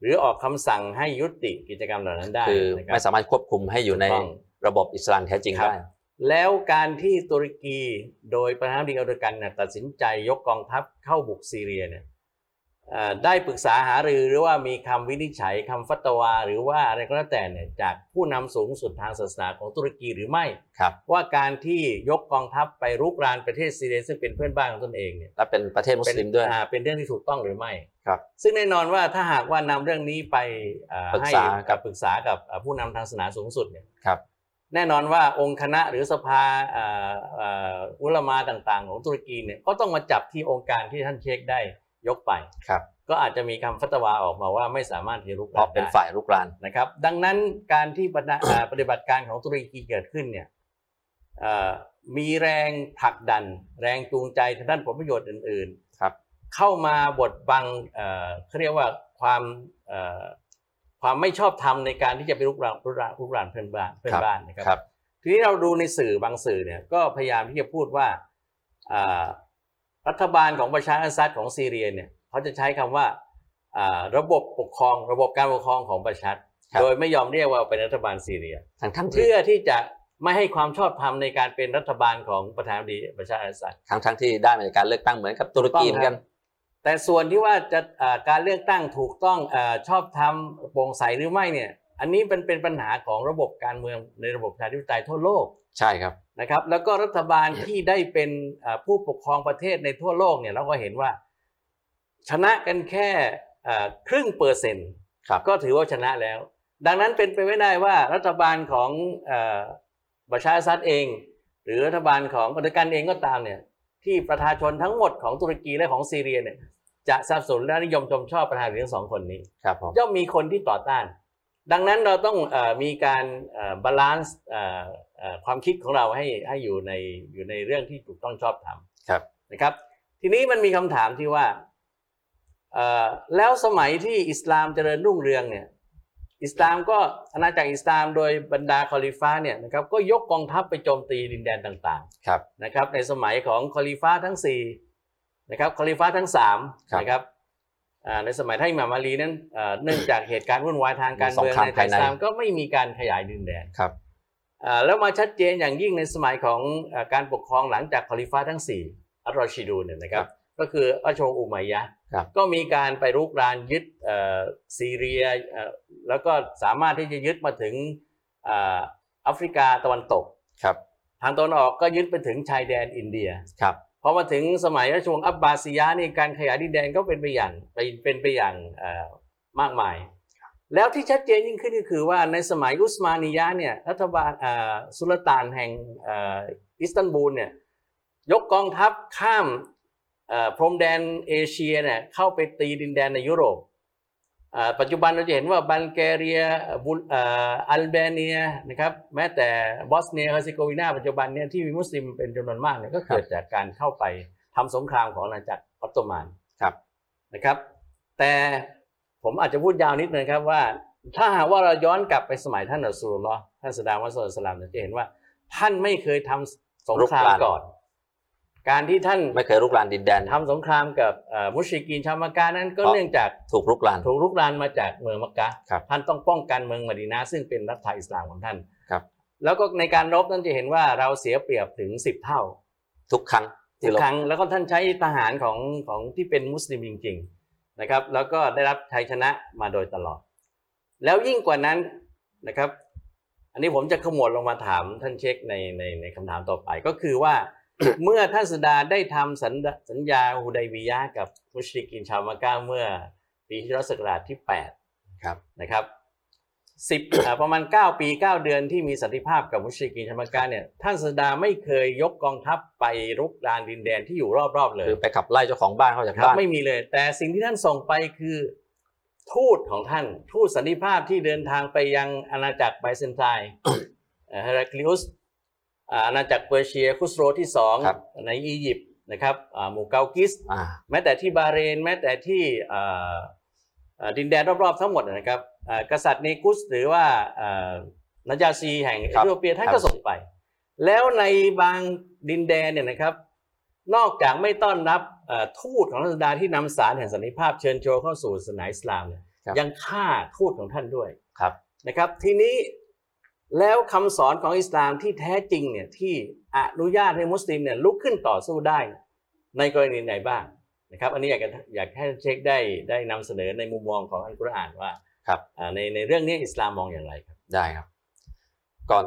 หรือออกคำสั่งให้ยุติกิจกรรมเหล่านั้นได้คือนะครัไม่บสามารถควบคุมให้อยู่ในถูกต้องระบบอิสลามแท้จริงครับได้แล้วการที่ตุรกีโดยประธานาธิบดีเอร์โดกันเนี่ยตัดสินใจยกกองทัพเข้าบุกซีเรียเนี่ยเอ่อ ได้ปรึกษาหารือหรือว่ามีคำวินิจฉัยคำฟัตวา หรือว่าอะไรก็แล้วแต่เนี่ยจากผู้นำสูงสุดทางศาสนาของตุรกีหรือไม่ครับว่าการที่ยกกองทัพไปรุกรานประเทศซีเรียซึ่งเป็นเพื่อนบ้านของตนเองเนี่ยและเป็นประเทศมุสลิมด้วยเป็นอ่าเป็นเรื่องที่ถูกต้องหรือไม่ครับ ซึ่งแน่นอนว่าถ้าหากว่านำเรื่องนี้ไปอ่าปรึกให้ษากักับบปรึกษากับอ่าผู้นำทางศาสนาสูงสุดเนี่ยครับแน่นอนว่าองค์คณะหรือสภาอ่าอ่าอุลามาต่างๆ ของตุรกีเนี่ยก็ต้องมาจับที่องค์การที่ท่านเชคได้ ยกไปครับก็อาจจะมีคำฟัตวาออกมาว่าไม่สามารถที่รุกเพราะรานเป็นได้ฝ่ายรุกรานนะครับ ดังนั้นการที่ปฏิอ่าปฏิบัติการของตุรกีเกิดขึ้นเนี่ยเอ่อมีแรงผลักดัน แรงจูงใจทางด้านผลประโยชน์อื่นๆครับ เข้ามาบดบังเอ่อเขาเรียกว่าความเอ่อความไม่ชอบธรรมในการที่จะไปรุกรานรุกรานรุกรานเพื่อนบ้านเพื่อนบ้านนะครับครับ ทีนี้เราดูในสื่อบางสื่อเนี่ยก็พยายามที่จะพูดว่าอ่า รัฐบาลของประชาอาซัดของซีเรียเนี่ยเขาจะใช้คำว่าอ่าระบบปกครองระบบการปกครองของประชาครับโดยไม่ยอมเรียกว่าเป็นรัฐบาลซีเรียทั้งทั้งที่เพื่อที่จะไม่ให้ความชอบธรรมในการเป็นรัฐบาลของประธานาธิบดีประชาอาซัดทั้งทั้งที่ได้มาจากการเลือกตั้งเหมือนกับตุรกีเหมือนกัน แต่ส่วนที่ว่าจะอ่าการเลือกตั้งถูกต้องอาชอบธรรมโปร่งใสหรือไม่เนี่ย อันนี้เป็นเป็นปัญหาของระบบการเมืองในระบบประชาธิปไตยทั่วโลก ใช่ครับนะครับแล้วก็รัฐบาลที่ได้เป็นอ่าผู้ปกครองประเทศในทั่วโลกเนี่ยเราก็เห็นว่า ชนะกันแค่อ่าครึ่งเปอร์เซ็นต์ครับก็ถือว่าชนะแล้ว ดังนั้นเป็นไปไม่ได้ว่ารัฐบาลของเออบาชาร์อาซัดเอง หรือรัฐบาลของเออร์โดกันเองก็ตามเนี่ยที่ประชาชนทั้งหมดของตุรกีและของซีเรียเนี่ยจะสนับสนุนและนิยมชมชอบประธานาธิบดีทั้งสองคนนี้ครับผมย่อมมีคนที่ต่อต้าน ดังนั้นเราต้องเออมีการ balance ความคิดของเราให้ให้อยู่ในอยู่ในเรื่องที่ถูกต้องชอบธรรมครับนะครับ ทีนี้มันมีคำถามที่ว่าเอ่อแล้วสมัยที่อิสลามเจริญรุ่งเรืองเนี่ยอิสลามก็อาณาจักรอิสลามโดยบรรดาคอลิฟ้าเนี่ยนะครับก็ยกกองทัพไปโจมตีดินแดนต่างๆครับนะครับในสมัยของคอลิฟ้าทั้งสี่นะครับคอลิฟ้าทั้งสามครับนะครับอ่า ในสมัยท่านอิหม่ามอาลีนั้นเอ่อเนื่องจากเหตุการณ์วุ่นวายทางการเมืองสงครามในภายในอิสลามก็ไม่มีการขยายดินแดนครับอ่าแล้วมาชัดเจนอย่างยิ่งในสมัยของอาการปกครองหลังจากคอลิฟ้าทั้ง 4อัลรอชิดูนเนี่ยนะครับ ก็คืออัชวงศ์อุมัยยะห์ครับก็มีการไปรุกรานยึดเอ่อซีเรียเอ่อแล้วก็สามารถที่จะยึดมาถึงอ่าแอฟริกาตะวันตกครับทางตะวันออกก็ยึดไปถึงชายแดนอินเดียครับ พอมาถึงสมัยราชวงศ์อับบาซียะนี่การขยายดินแดนก็เป็นไปอย่างไปเป็นไปอย่างอ่อมากมาย แล้วที่ชัดเจนยิ่งขึ้นก็คือว่าในสมัยอุสมานียะเนี่ยรัฐบาลอ่อสุลต่านแห่งอ่ออิสตันบูลเนี่ยยกกองทัพข้ามอ่อพรมแดนเอเชียเนี่ยเข้าไปตีดินแดนในยุโรป ปัจจุบันเราจะเห็นว่าบัลแกเรียบุลเอ่ออัลเบเนียนะครับแม้แต่บอสเนียเฮอร์เซโกวีนาปัจจุบันเนี่ยที่มีมุสลิมเป็นจำนวนมากเนี่ยก็เกิดจากการเข้าไปทำสงครามของอาณาจักรออตโตมันครับนะครับ แต่ผมอาจจะพูดยาวนิดนึงครับว่า ถ้าหากว่าเราย้อนกลับไปสมัยท่านอัสซูลลอฮ์ท่านสดามัสลสลามเนี่ยจะเห็นว่า ท่านไม่เคยทำสงครามก่อน การที่ท่านไม่เคยรุกรานดินแดนทำสงครามกับเอ่อมุชริกีนชาวมักกะนั้นก็เพราะเนื่องจากถูกรุกรานถูกรุกรานมาจากเมืองมักกะครับท่านต้องป้องกันเมืองมะดีนาซึ่งเป็นรัฐอิสลามของท่านครับแล้วก็ในการรบนั้นจะเห็นว่าเราเสียเปรียบถึงสิบเท่า ทุกครั้งทุที่กรบครั้งแล้วก็ท่านใช้ทหารของของที่เป็นมุสลิมจริงๆนะครับแล้วก็ได้รับชัยชนะมาโดยตลอด แล้วยิ่งกว่านั้นนะครับ อันนี้ผมจะขมวดลงมาถามท่านเช็คในในในคำถามต่อไปก็คือว่า เมื่อท่านสดาได้ทำสัญญาสัญญาฮูไดวียะห์กับมุชริกินชาวมักกะเมื่อปีฮิจรัสศักราชที่8ครับนะครับสิบอ่าประมาณ 9 ปี 9 เดือนที่มีสันติภาพกับมุชริกินชาวมักกะเนี่ยท่านสดาไม่เคยยกกองทัพไปรุกรานดินแดนที่อยู่รอบๆเลยคือไปขับไล่เจ้าของบ้านเขาจากครับบ้านไม่มีเลย แต่สิ่งที่ท่านส่งไปคือทูตของท่าน ทูตสันติภาพที่เดินทางไปยังอาณาจักรไบเซนไทน์เฮราคลิอุส อ่าอาณาจักรเปอร์เซียคุสโรที่สองครับในอียิปต์นะครับอ่าหมู่เกากิสอ่าแม้แต่ที่บาห์เรน แม้แต่ที่อ่าอ่าดินแดนรอบๆทั้งหมดนะครับอ่ากษัตริย์เนกุสหรือว่าอ่านาจาซีแห่งเอครับธิโอเปียท่านครับก็ส่งไป แล้วในบางดินแดนเนี่ยนะครับ นอกจากไม่ต้อนรับเอ่อทูตของรัชดาที่นำสารแห่งสันติภาพเชิญชวนเข้าสู่ศาสนาอิสลามเนี่ยครับยังฆ่าทูตของท่านด้วยครับนะครับ ทีนี้ แล้วคำสอนของอิสลามที่แท้จริงเนี่ยที่อนุญาตให้มุสลิมเนี่ยลุกขึ้นต่อสู้ได้ ในกรณีไหนบ้างนะครับ อันนี้อยากจะอยากให้เช็คได้ได้นำเสนอในมุมมองของอัลกุรอานว่าครับอ่าในในเรื่องนี้อิสลามมองอย่างไรครับได้ครับ ก่อน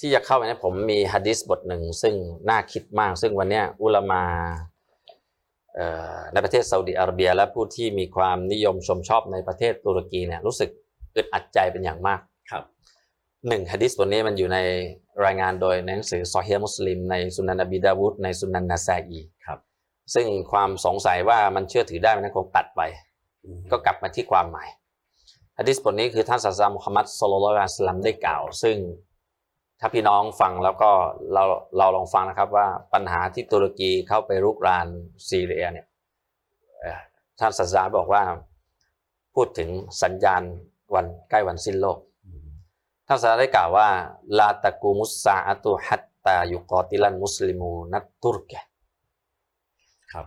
ที่จะเข้าไปนะผมมีฮะดิษบทหนึ่งซึ่งน่าคิดมาก ซึ่งวันเนี้ยอุลามาเอ่อในประเทศซาอุดิอาระเบีย และผู้ที่มีความนิยมชมชอบในประเทศตุรกีเนี่ยรู้สึกอึดอัดใจเป็นอย่างมากครับ หนึ่งฮะดิษบทนี้มันอยู่ในรายงานโดยในหนังสือซอฮีฮ์มุสลิม ในสุนันอบีดาวุฒในสุนันนาซาอีครับซึ่งความสงสัยว่ามันเชื่อถือได้ไหมนั้นคงตัดไป ก็กลับมาที่ความหมายฮะดิษบทนี้คือท่านศาสดามุฮัมมัดสุลลัลลอฮุอะลัยฮิวะสัลลัมได้กล่าว ซึ่งถ้าพี่น้องฟังแล้วก็เราเราลองฟังนะครับว่าปัญหาที่ตุรกีเข้าไปรุกรานซีเรียเนี่ยเอ่อท่านศาสดาบอกว่า พูดถึงสัญญาณวันใกล้วันสิ้นโลก ท่านศาสดาได้กล่าวว่าลาตะกูมุสซาอะตุฮัตตายุกอติลันมุสลิมูนัตตุรกะครับ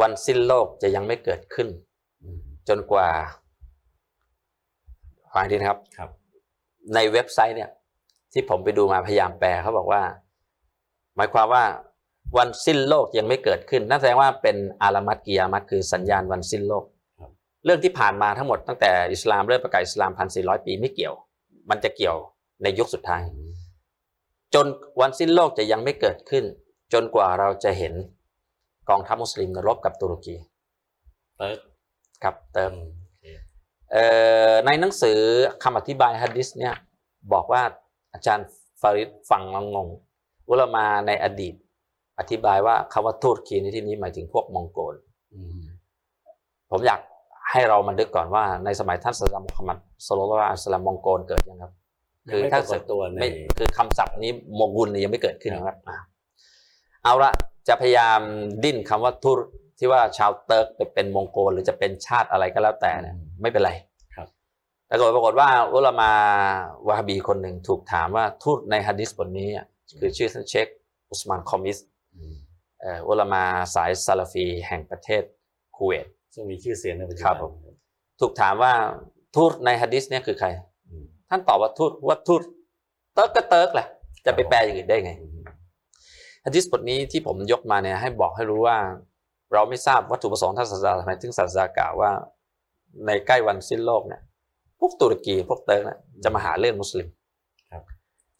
วันสิ้นโลกจะยังไม่เกิดขึ้น จนกว่าฟังดีนะครับครับ ในเว็บไซต์เนี่ย ที่ผมไปดูมาพยายามแปลเขาบอกว่า หมายความว่า วันสิ้นโลกยังไม่เกิดขึ้น นั่นแสดงว่าเป็นอารามัตกิยามัตคือสัญญาณวันสิ้นโลกครับเรื่องที่ผ่านมาทั้งหมดตั้งแต่อิสลามเริ่มประกาศอิสลามพันสี่ร้อยปีไม่เกี่ยว มันจะเกี่ยวในยุคสุดท้าย จนวันสิ้นโลกจะยังไม่เกิดขึ้น จนกว่าเราจะเห็นกองทัพมุสลิมรบกับตุรกีเติร์ดครับเติมโอเคเอ่อในหนังสือคำอธิบายฮะดิษเนี่ยบอกว่าอาจารย์ฟาริดฟังแล้วงงอุลามาในอดีต อธิบายว่าคำว่าทูรกีในที่นี้หมายถึงพวกมองโกลอืมผมอยาก ให้เรามานึกก่อนว่าในสมัยท่านศาสดามุฮัมมัดصلى الله عليه وسلم มองโกลเกิดยังครับ คือถ้าไม่ปรากฏตัวในไม่คือคำศัพท์นี้โมกุลเนี่ยยังไม่เกิดขึ้นนะครับอะเอาละจะพยายามดิ้นคำว่า ترك ที่ว่าชาวเติร์กไปเป็นมองโกลหรือจะเป็นชาติอะไรก็แล้วแต่เนี่ยไม่เป็นไรครับแต่ปรากฏว่าอุลามาวาฮาบีคนหนึ่งถูกถามว่าทูตในฮะดิษบทนี้อะคือชื่อท่านเชคอุสมานคอมิสอืมเอ่ออุลามาสายซาลาฟีแห่งประเทศคูเวต ซึ่งมีชื่อเสียงในปัจจุครับับผมถูกถามว่าทูตในฮะดิษเนี่ยคือใครอืมท่านตอบว่าทูตว่าทูตเติร์กก็เติร์กแหละจะไปแปลอย่างอื่นได้ไงอืมฮะดิษบทนี้ที่ผมยกมาเนี่ยให้บอกให้รู้ว่า เราไม่ทราบวัตถุประสงค์ท่านศาสดาทำไมถึงศาสดากล่าวว่า ในใกล้วันสิ้นโลกเนี่ยพวกตุรกีพวกเติร์กเนี่ยจะมาหาเรื่องมุสลิมครับ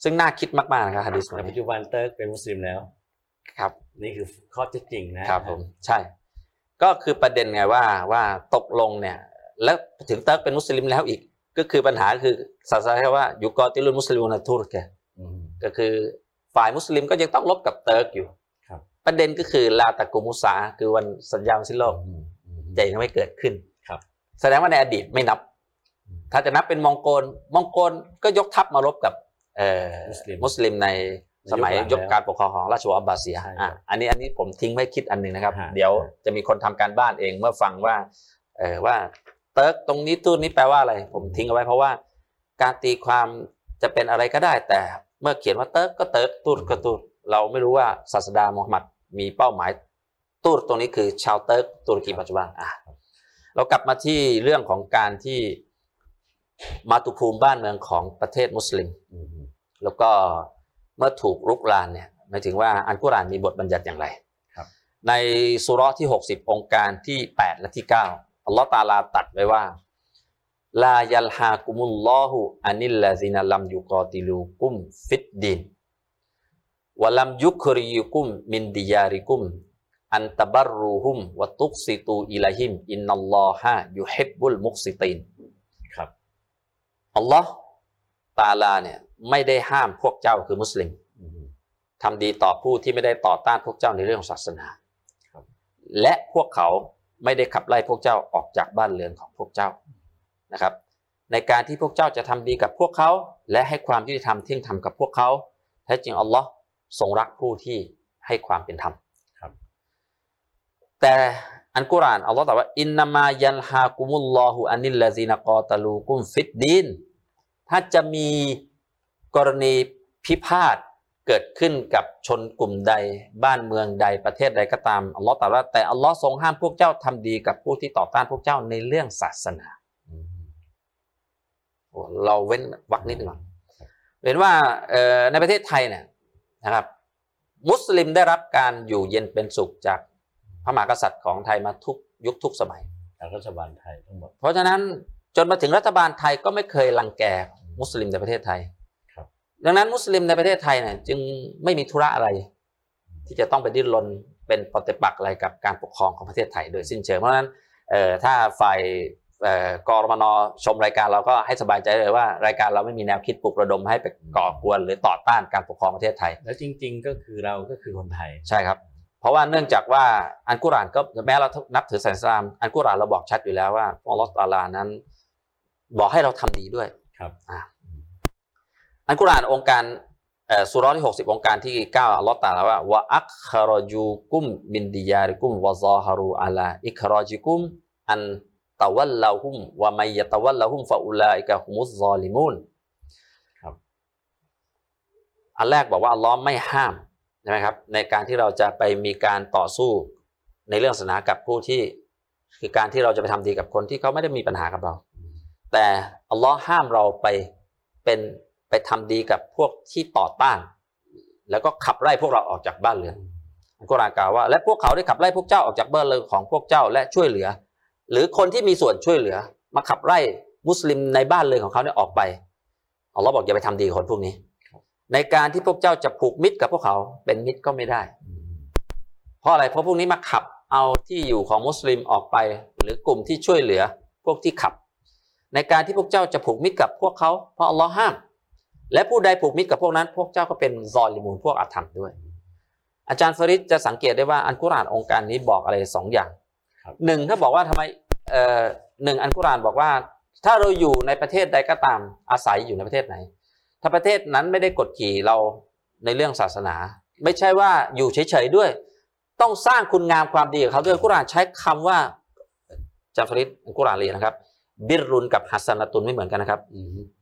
ซึ่งน่าคิดมากๆนะครับฮะดิษบทนี้แต่ปัจนี้จุบันเติร์กเป็นมุสลิมแล้ว ครับ นี่คือข้อเท็จจริงนะครับผมใช่ ก็คือประเด็นไงว่าว่าตกลงเนี่ยแล้วถึงเติร์กเป็นมุสลิมแล้วอีก ก็คือปัญหาคือศาสนาแค่ว่าอยู่กอติลุนมุสลิมนาทุรกะอืมก็คือฝ่ายมุสลิมก็ยังต้องรบกับเติร์กอยู่ครับประเด็นก็คือلا تقوم الساعة คือวันสัญญาณสิ้นโลกอืมอืมจะยังไม่เกิดขึ้นครับแสดงว่าในอดีตไม่นับ ถ้าจะนับเป็นมองโกลมองโกลก็ยกทัพมารบกับเอ่อมุสลิมมุสลิมใน สมัยในยุยคกหลังการปกครองของราชวงศ์อับบาเซียใช่ครับอะอันนี้อันนี้ผมทิ้งไว้คิดอันหนึ่งนะครับฮะเดี๋ยวจะมีคนทำการบ้านเองเมื่อฟังว่าเออว่าเติร์กตรงนี้ ترك นี้แปลว่าอะไร ผมทิ้งเอาไว้เพราะว่าการตีความจะเป็นอะไรก็ได้ แต่เมื่อเขียนว่าเติร์กก็เติร์กตูดก็ตูดเราไม่รู้ว่าศาสดามูฮัมหมัดมีเป้าหมายตูดตรงนี้คือชาวเติร์กตุรกีปัจจุบันอะเรากลับมาที่เรื่องของการที่มาตุภูมิบ้านเมืองของประเทศมุสลิมอืมแล้วก็ เมื่อถูกรุกรานเนี่ยหมายถึงว่าอัลกุรอานมีบทบัญญัติอย่างไรครับในสุเราะห์ที่ 60 โองการที่ 8 และที่ 9 อัลลอฮ์ตาลาตัดไว้ว่าลายัลฮากุมุลลอฮุอานิลลาซินาลัมยุกอติลูกุมฟิดดินวะลัมยุคริยุกุมมินดิยาริกุมอันตะบัรรูฮุมวะตุกซิตูอิลาฮิมอินนัลลอฮะยุฮิบบุลมุกซิตีนครับอัลลอฮ์ตาลาเนี่ย ไม่ได้ห้ามพวกเจ้าคือมุสลิมอืมทำดีต่อผู้ที่ไม่ได้ต่อต้านพวกเจ้าในเรื่องศาสนาครับและพวกเขาไม่ได้ขับไล่พวกเจ้าออกจากบ้านเรือนของพวกเจ้านะครับ ในการที่พวกเจ้าจะทำดีกับพวกเขา และให้ความยุติธรรมเที่ยงธรรมกับพวกเขาแท้จริงอัลลอฮ์ทรงรักผู้ที่ให้ความเป็นธรรมครับแต่อันกุรอานอัลลอฮ์ตรัสว่าอินนามายันฮากุมุลลอฮุอานิลลาซีนกอตาลูกุมฟิดดีนถ้าจะมี กรณีพิพาทเกิดขึ้นกับชนกลุ่มใดบ้านเมืองใดประเทศใดก็ตามอัลลอฮ์ตรัสว่าแต่อัลลอฮ์ทรงห้ามพวกเจ้าทำดีกับผู้ที่ต่อต้านพวกเจ้าในเรื่องศาสนาอืมโอ้เราเว้นวรรคนิดหนึ่งก่อนเห็นว่าเอ่อในประเทศไทยเนี่ยนะครับ มุสลิมได้รับการอยู่เย็นเป็นสุขจากพระมหากษัตริย์ของไทยมาทุกยุคทุกสมัยจากรัฐบาลไทยทั้งหมดเพราะฉะนั้นจนมาถึงรัฐบาลไทยก็ไม่เคยรังแกมุสลิมในประเทศไทยครับ ดังนั้นมุสลิมในประเทศไทยเนี่ยจึงไม่มีธุระอะไร ที่จะต้องไปดิ้นรนเป็นปฏิปักษ์อะไรกับการปกครองของประเทศไทยโดยสิ้นเชิงเพราะฉะนั้นเอ่อถ้าฝ่ายเอ่อกรมนชมรายการเราก็ให้สบายใจเลยว่า รายการเราไม่มีแนวคิดปลุกระดมให้ไปก่อกวนหรือต่อต้านการปกครองประเทศไทย แล้วจริง ๆ ก็คือเราก็คือคนไทยใช่ครับ เพราะว่าเนื่องจากว่าอันกุรอานก็แม้เรานับถือศาสนาอิสลามอันกุรอานเราบอกชัดอยู่แล้วว่าพระอัลลอฮฺตะอาลานั้น บอกให้เราทำดีด้วยครับ อะอันกุรอานองค์การเอ่อสุเราะห์ที่60องค์การที่9อัลลอฮฺตรัสว่าวะอัคคารจูกุมมินดิยาริกุมวะซาฮารูอาลาอิครอจิกุมอันตะวัลลาฮุมวะมัยยะตะวัลลาฮุมฟะอุลาอิกะฮุมุซซอลิมูนครับอันแรกบอกว่าอัลลอฮ์ไม่ห้ามใช่ไหมครับในการที่เราจะไปมีการต่อสู้ในเรื่องศาสนากับผู้ที่ คือการที่เราจะไปทำดีกับคนที่เขาไม่ได้มีปัญหากับเรา แต่อัลลอฮ์ห้ามเราไปเป็น ไปทำดีกับพวกที่ต่อต้าน แล้วก็ขับไล่พวกเราออกจากบ้านเรือนอัลกุรอานกล่าวว่า และพวกเขาได้ขับไล่พวกเจ้าออกจากบ้านเรือนของพวกเจ้าและช่วยเหลือ หรือคนที่มีส่วนช่วยเหลือ มาขับไล่มุสลิมในบ้านเรือนของเขาเนี่ยออกไปอัลลอฮ์บอกอย่าไปทำดีกับคนพวกนี้ ในการที่พวกเจ้าจะผูกมิตรกับพวกเขาเป็นมิตรก็ไม่ได้ เพราะอะไรเพราะพวกนี้มาขับเอาที่อยู่ของมุสลิมออกไป หรือกลุ่มที่ช่วยเหลือ พวกที่ขับ ในการที่พวกเจ้าจะผูกมิตรกับพวกเขาเพราะอัลลอฮ์ห้าม และผู้ใดผูกมิตรกับพวกนั้น พวกเจ้าก็เป็นซอลิมูนพวกอาธรรมด้วย อาจารย์ฟริดจะสังเกตได้ว่าอันกุรอานองค์การนี้บอกอะไรสองอย่างครับหนึ่งถ้าบอกว่าทำไมเอ่อหนึ่งอันกุรอานบอกว่า ถ้าเราอยู่ในประเทศใดก็ตามอาศัยอยู่ในประเทศไหน ถ้าประเทศนั้นไม่ได้กดขี่เราในเรื่องศาสนา ไม่ใช่ว่าอยู่เฉยๆด้วย ต้องสร้างคุณงามความดีกับเขาด้วยอัลกุรอานใช้คำว่าจำฟริดอัลกุรอานเรียนนะครับ บิรรุนกับฮัสซานะตุนไม่เหมือนกันนะครับอืมเอ่อ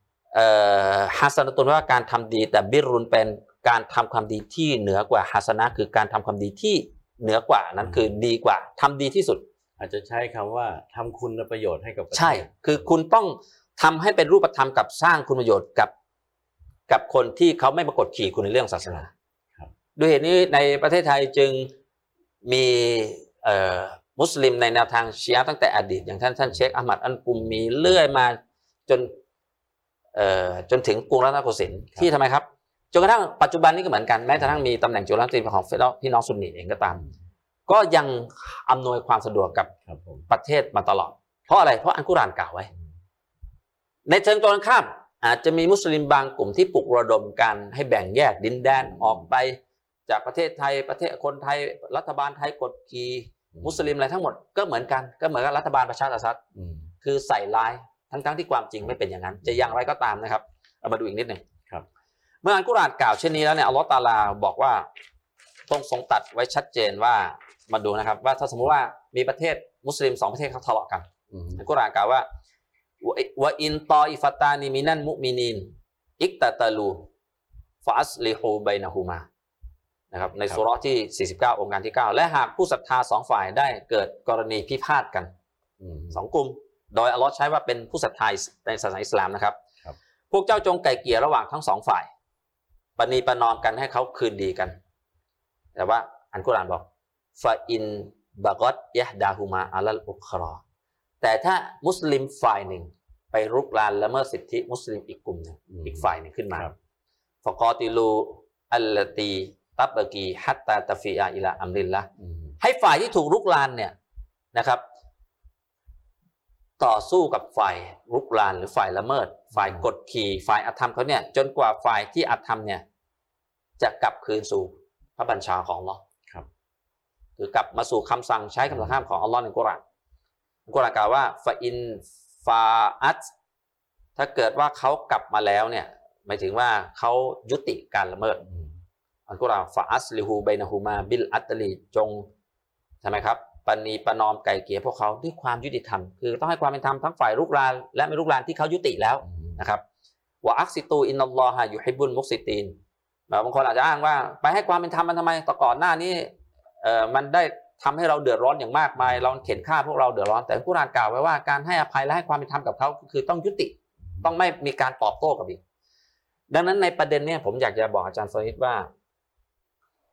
ฮัสซานะตุนว่าการทำดี แต่บิรรุนเป็นการทำความดีที่เหนือกว่าฮัสนะคือการทำความดีที่เหนือกว่านั้นคือดีกว่าทำดีที่สุด อาจจะใช้คำว่าทำคุณประโยชน์ให้กับประเทศใช่ คือคุณต้องทำให้เป็นรูปธรรมกับสร้างคุณประโยชน์กับ กับคนที่เขาไม่มากดขี่คุณในเรื่องศาสนาครับด้วยเหตุนี้ในประเทศไทยจึงมีเอ่อมุสลิมในแนวทางชีอะห์ตั้งแต่อดีต อย่างท่านท่านเชคอัลมัดอันกุมมีเลื่อยมาจนเอ่อ จนถึงกรุงรัตนโกสินทร์ที่ทำไมครับจนกระทั่งปัจจุบันนี้ก็เหมือนกันแม้กระทั่งมีตำแหน่งจุลรัฐมนตรีของพี่น้องซุนนีเองก็ตาม ก็ยังอำนวยความสะดวกกับครับผมประเทศมาตลอด เพราะอะไรเพราะอันกุรอานกล่าวไว้ ในเชิงตรงกันข้ามอาจจะมีมุสลิมบางกลุ่มที่ปลุกระดมกันให้แบ่งแยกดินแดนออกไป จากประเทศไทยประเทศคนไทยรัฐบาลไทยกดขี่มุสลิมอะไรทั้งหมดก็เหมือนกันก็เหมือนกับรัฐบาลประชาธิปไตยอืมคือใส่ร้าย ทั้งทั้งๆที่ความจริงไม่เป็นอย่างนั้น จะอย่างไรก็ตามนะครับเรามาดูอีกนิดหนึ่งครับ เมื่ออันกุรอานกล่าวเช่นนี้แล้วเนี่ยอัลลอฮ์ตะอาลาบอกว่าต้องทรงตัดไว้ชัดเจนว่ามาดูนะครับ ว่าถ้าสมมุติว่ามีประเทศมุสลิมสองประเทศเขาทะเลาะกันอืมอัลกุรอานกล่าวว่าวะวะอินตออิฟัตานิมินันมุมินินอิกตะตะลูฟาอัสลิฮูไบนะฮูมานะครับในสุเราะห์ที่ 49 องค์การที่ 9 และหากผู้ศรัทธาสองฝ่ายได้เกิดกรณีพิพาทกันอืมสองกลุ่ม โดยอัลลอฮ์ใช้ว่าเป็นผู้ศรัทธาในศาสนาอิสลามนะครับครับพวกเจ้าจงไก่เกลี่ยระหว่างทั้งสองฝ่ายประนีประนอมกันให้เขาคืนดีกัน แต่ว่าอันกุรอานบอกฟาอินบากอตยะดาฮูมาอัลลอุครอแต่ถ้ามุสลิมฝ่ายหนึ่งไปรุกรานละเมิดสิทธิมุสลิมอีกกลุ่มหนึ่งอืมอีกฝ่ายหนึ่งขึ้นมาครับفقاتلوا التي تبغي حتى تفيء إلى أمر الله อืมให้ฝ่ายที่ถูกรุกรานเนี่ยนะครับ ต่อสู้กับฝ่ายรุกรานหรือฝ่ายละเมิด ฝ่ายกดขี่ฝ่ายอาธรรมเขาเนี่ย จนกว่าฝ่ายที่อาธรรมเนี่ย จะกลับคืนสู่พระบัญชาของอัลลอฮ์ครับคือกลับมาสู่คำสั่งใช้คำสั่งห้ามของอัลลอฮ์ในกุรอานกุรอานกล่าวว่าฟาอินฟาอัตถ้าเกิดว่าเขากลับมาแล้วเนี่ยหมายถึงว่าเขายุติการละเมิดอืมอัลกุรอานฟาอัสลิฮูไบนะฮูมาบิลอัตลีจงใช่ไหมครับ ปณีประนอมไก่เกลี่ยพวกเขาด้วยความยุติธรรม คือต้องให้ความเป็นธรรมทั้งฝ่ายรุกรานและไม่รุกรานที่เขายุติแล้วอืมนะครับวะอักซิตูอินนัลลอฮะอยู่ฮิบุลมุกซิตีนแบบบางคนอาจจะอ้างว่า ไปให้ความเป็นธรรมมันทำไมต่อก่อนหน้านี้เอ่อมันได้ทำให้เราเดือดร้อนอย่างมากมาย เราเข็นฆ่าพวกเราเดือดร้อนแต่กุรอานกล่าวไว้ว่าการให้อภัยและให้ความเป็นธรรมกับเขาคือต้องยุติ ต้องไม่มีการตอบโต้กับอีกดังนั้นในประเด็นเนี้ผมอยากจะบอกอาจารย์ฟริดว่า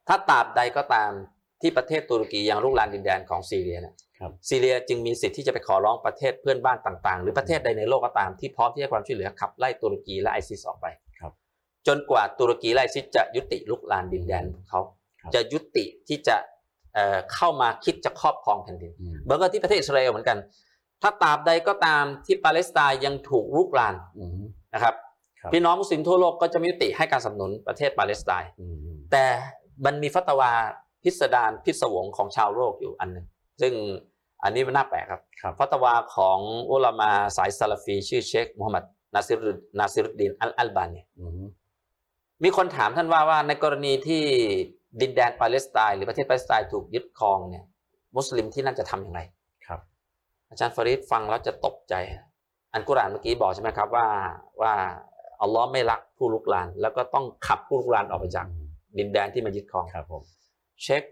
ถ้าตราบใดก็ตาม ที่ประเทศตุรกียังลุกลานดินแดนของซีเรียเนี่ยครับซีเรียจึงมีสิทธิ์ที่จะไปขอร้องประเทศเพื่อนบ้านต่างๆ หรือประเทศใดในโลกก็ตามที่พร้อมที่จะให้ความช่วยเหลือขับไล่ตุรกีและไอซิสออกไปครับจนกว่าตุรกีและไอซิสจะยุติลุกลานดินแดนของเขาครับจะยุติที่จะเอ่อเข้ามาคิดจะครอบครองแผ่นดินอืมเหมือนกับที่ประเทศอิสราเอลเหมือนกัน ถ้าตราบใดก็ตามที่ปาเลสไตน์ยังถูกลุกลานอืมนะครับครับพี่น้องมุสลิมทั่วโลกก็จะไม่ยุติให้การสนับสนุนประเทศปาเลสไตน์อืมแต่มันมีฟัตวา พิสดารพิศวงของชาวโลกอยู่อันหนึ่งซึ่งอันนี้มันน่าแปลกครับครับฟัตวาของอุลามาสายซาลาฟี ชื่อเชคมูฮัมหมัดนาซิรุดนาซิรุดดินอัลอัลบานีอืมมีคนถามท่านว่าว่าในกรณีที่ดินแดนปาเลสไตน์หรือประเทศปาเลสไตน์ถูกยึดครองเนี่ย มุสลิมที่นั่นจะทำอย่างไรครับ อาจารย์ฟาริดฟังแล้วจะตกใจ อันกุรอานเมื่อกี้บอกใช่ไหมครับว่าว่าอัลลอฮ์ไม่รักผู้ลุกลาน แล้วก็ต้องขับผู้ลุกลานออกไปจากดินแดนที่มายึดครองครับผม เชค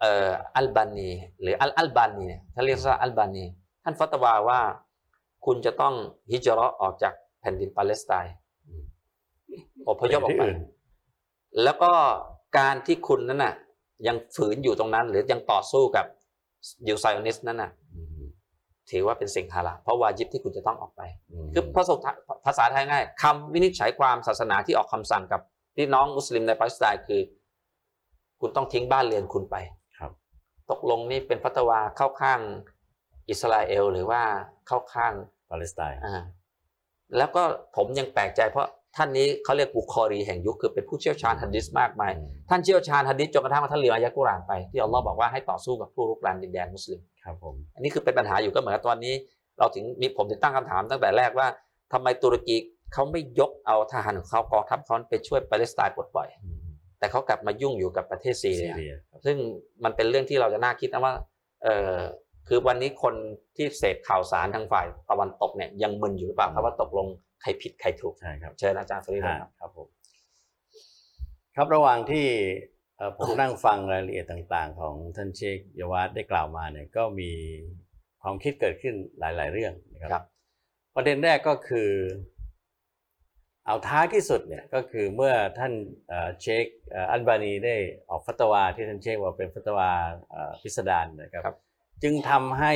เอ่ออัลบานี หรืออัลอัลบานีเนี่ยถ้าเรียกว่าอัลบานี ท่านฟัตวาว่า คุณจะต้องฮิจเราะห์ออกจากแผ่นดินปาเลสไตน์อพยพออกไปที่อื่นแล้วก็การที่คุณนั้นน่ะ ยังฝืนอยู่ตรงนั้น หรือยังต่อสู้กับยิวไซออนิสต์นั้นน่ะอืมถือว่าเป็นสิ่งฮาลาลเพราะวาญิบที่คุณจะต้องออกไปมคือภาษาภาษาไทยง่ายคำวินิจฉัยความศาสนาที่ออกคำสั่งกับพี่น้องมุสลิมในปาเลสไตน์คือ คุณต้องทิ้งบ้านเรือนคุณไปครับ ตกลงนี่เป็นฟัตวาเข้าข้างอิสราเอลหรือว่าเข้าข้างปาเลสไตน์อ่าแล้วก็ผมยังแปลกใจเพราะท่านนี้เขาเรียกบุคอรีแห่งยุคคือเป็นผู้เชี่ยวชาญฮัดดิษมากมายอืมท่านเชี่ยวชาญฮัดดิษจนกระทั่งว่าท่านเรียนอายะกุรอานไปที่อัลลอฮ์บอกว่าให้ต่อสู้กับผู้รุกรานดินแดนมุสลิมครับผมอันนี้คือเป็นปัญหาอยู่ก็เหมือนกับตอนนี้ เราถึงมีผมถึงตั้งคำถามตั้งแต่แรกว่าทำไมตุรกีเขาไม่ยกเอาทหารของเขากองทัพเขาไปช่วยปาเลสไตน์ปลดปล่อยอืม แต่เขากลับมายุ่งอยู่กับประเทศซีซีเรียเรียครับซึ่งมันเป็นเรื่องที่เราจะน่าคิดนะว่าเออคือวันนี้คนที่เสพข่าวสารทางฝ่ายตะวันตกเนี่ยยังมึนอยู่หรือเปล่าครับว่าตกลงใครผิดใครถูกใช่ครับเชิญอาจารย์ฟรีดาครับครับผมครับระหว่างที่เอ่อผมนั่งฟังรายละเอียดต่างๆ ของท่านเชคยาวาดได้กล่าวมาเนี่ยก็มีความคิดเกิดขึ้นหลาย ๆ เรื่องนะคครัรับ ประเด็นแรกก็คือ เอาท้ายที่สุดเนี่ยก็คือเมื่อท่านเอ่อเชคเอ่ออันบานีได้ออกฟัตวาที่ท่านเชคว่าเป็นฟัตวาเอ่อพิสดารนะครับครับจึงทำให้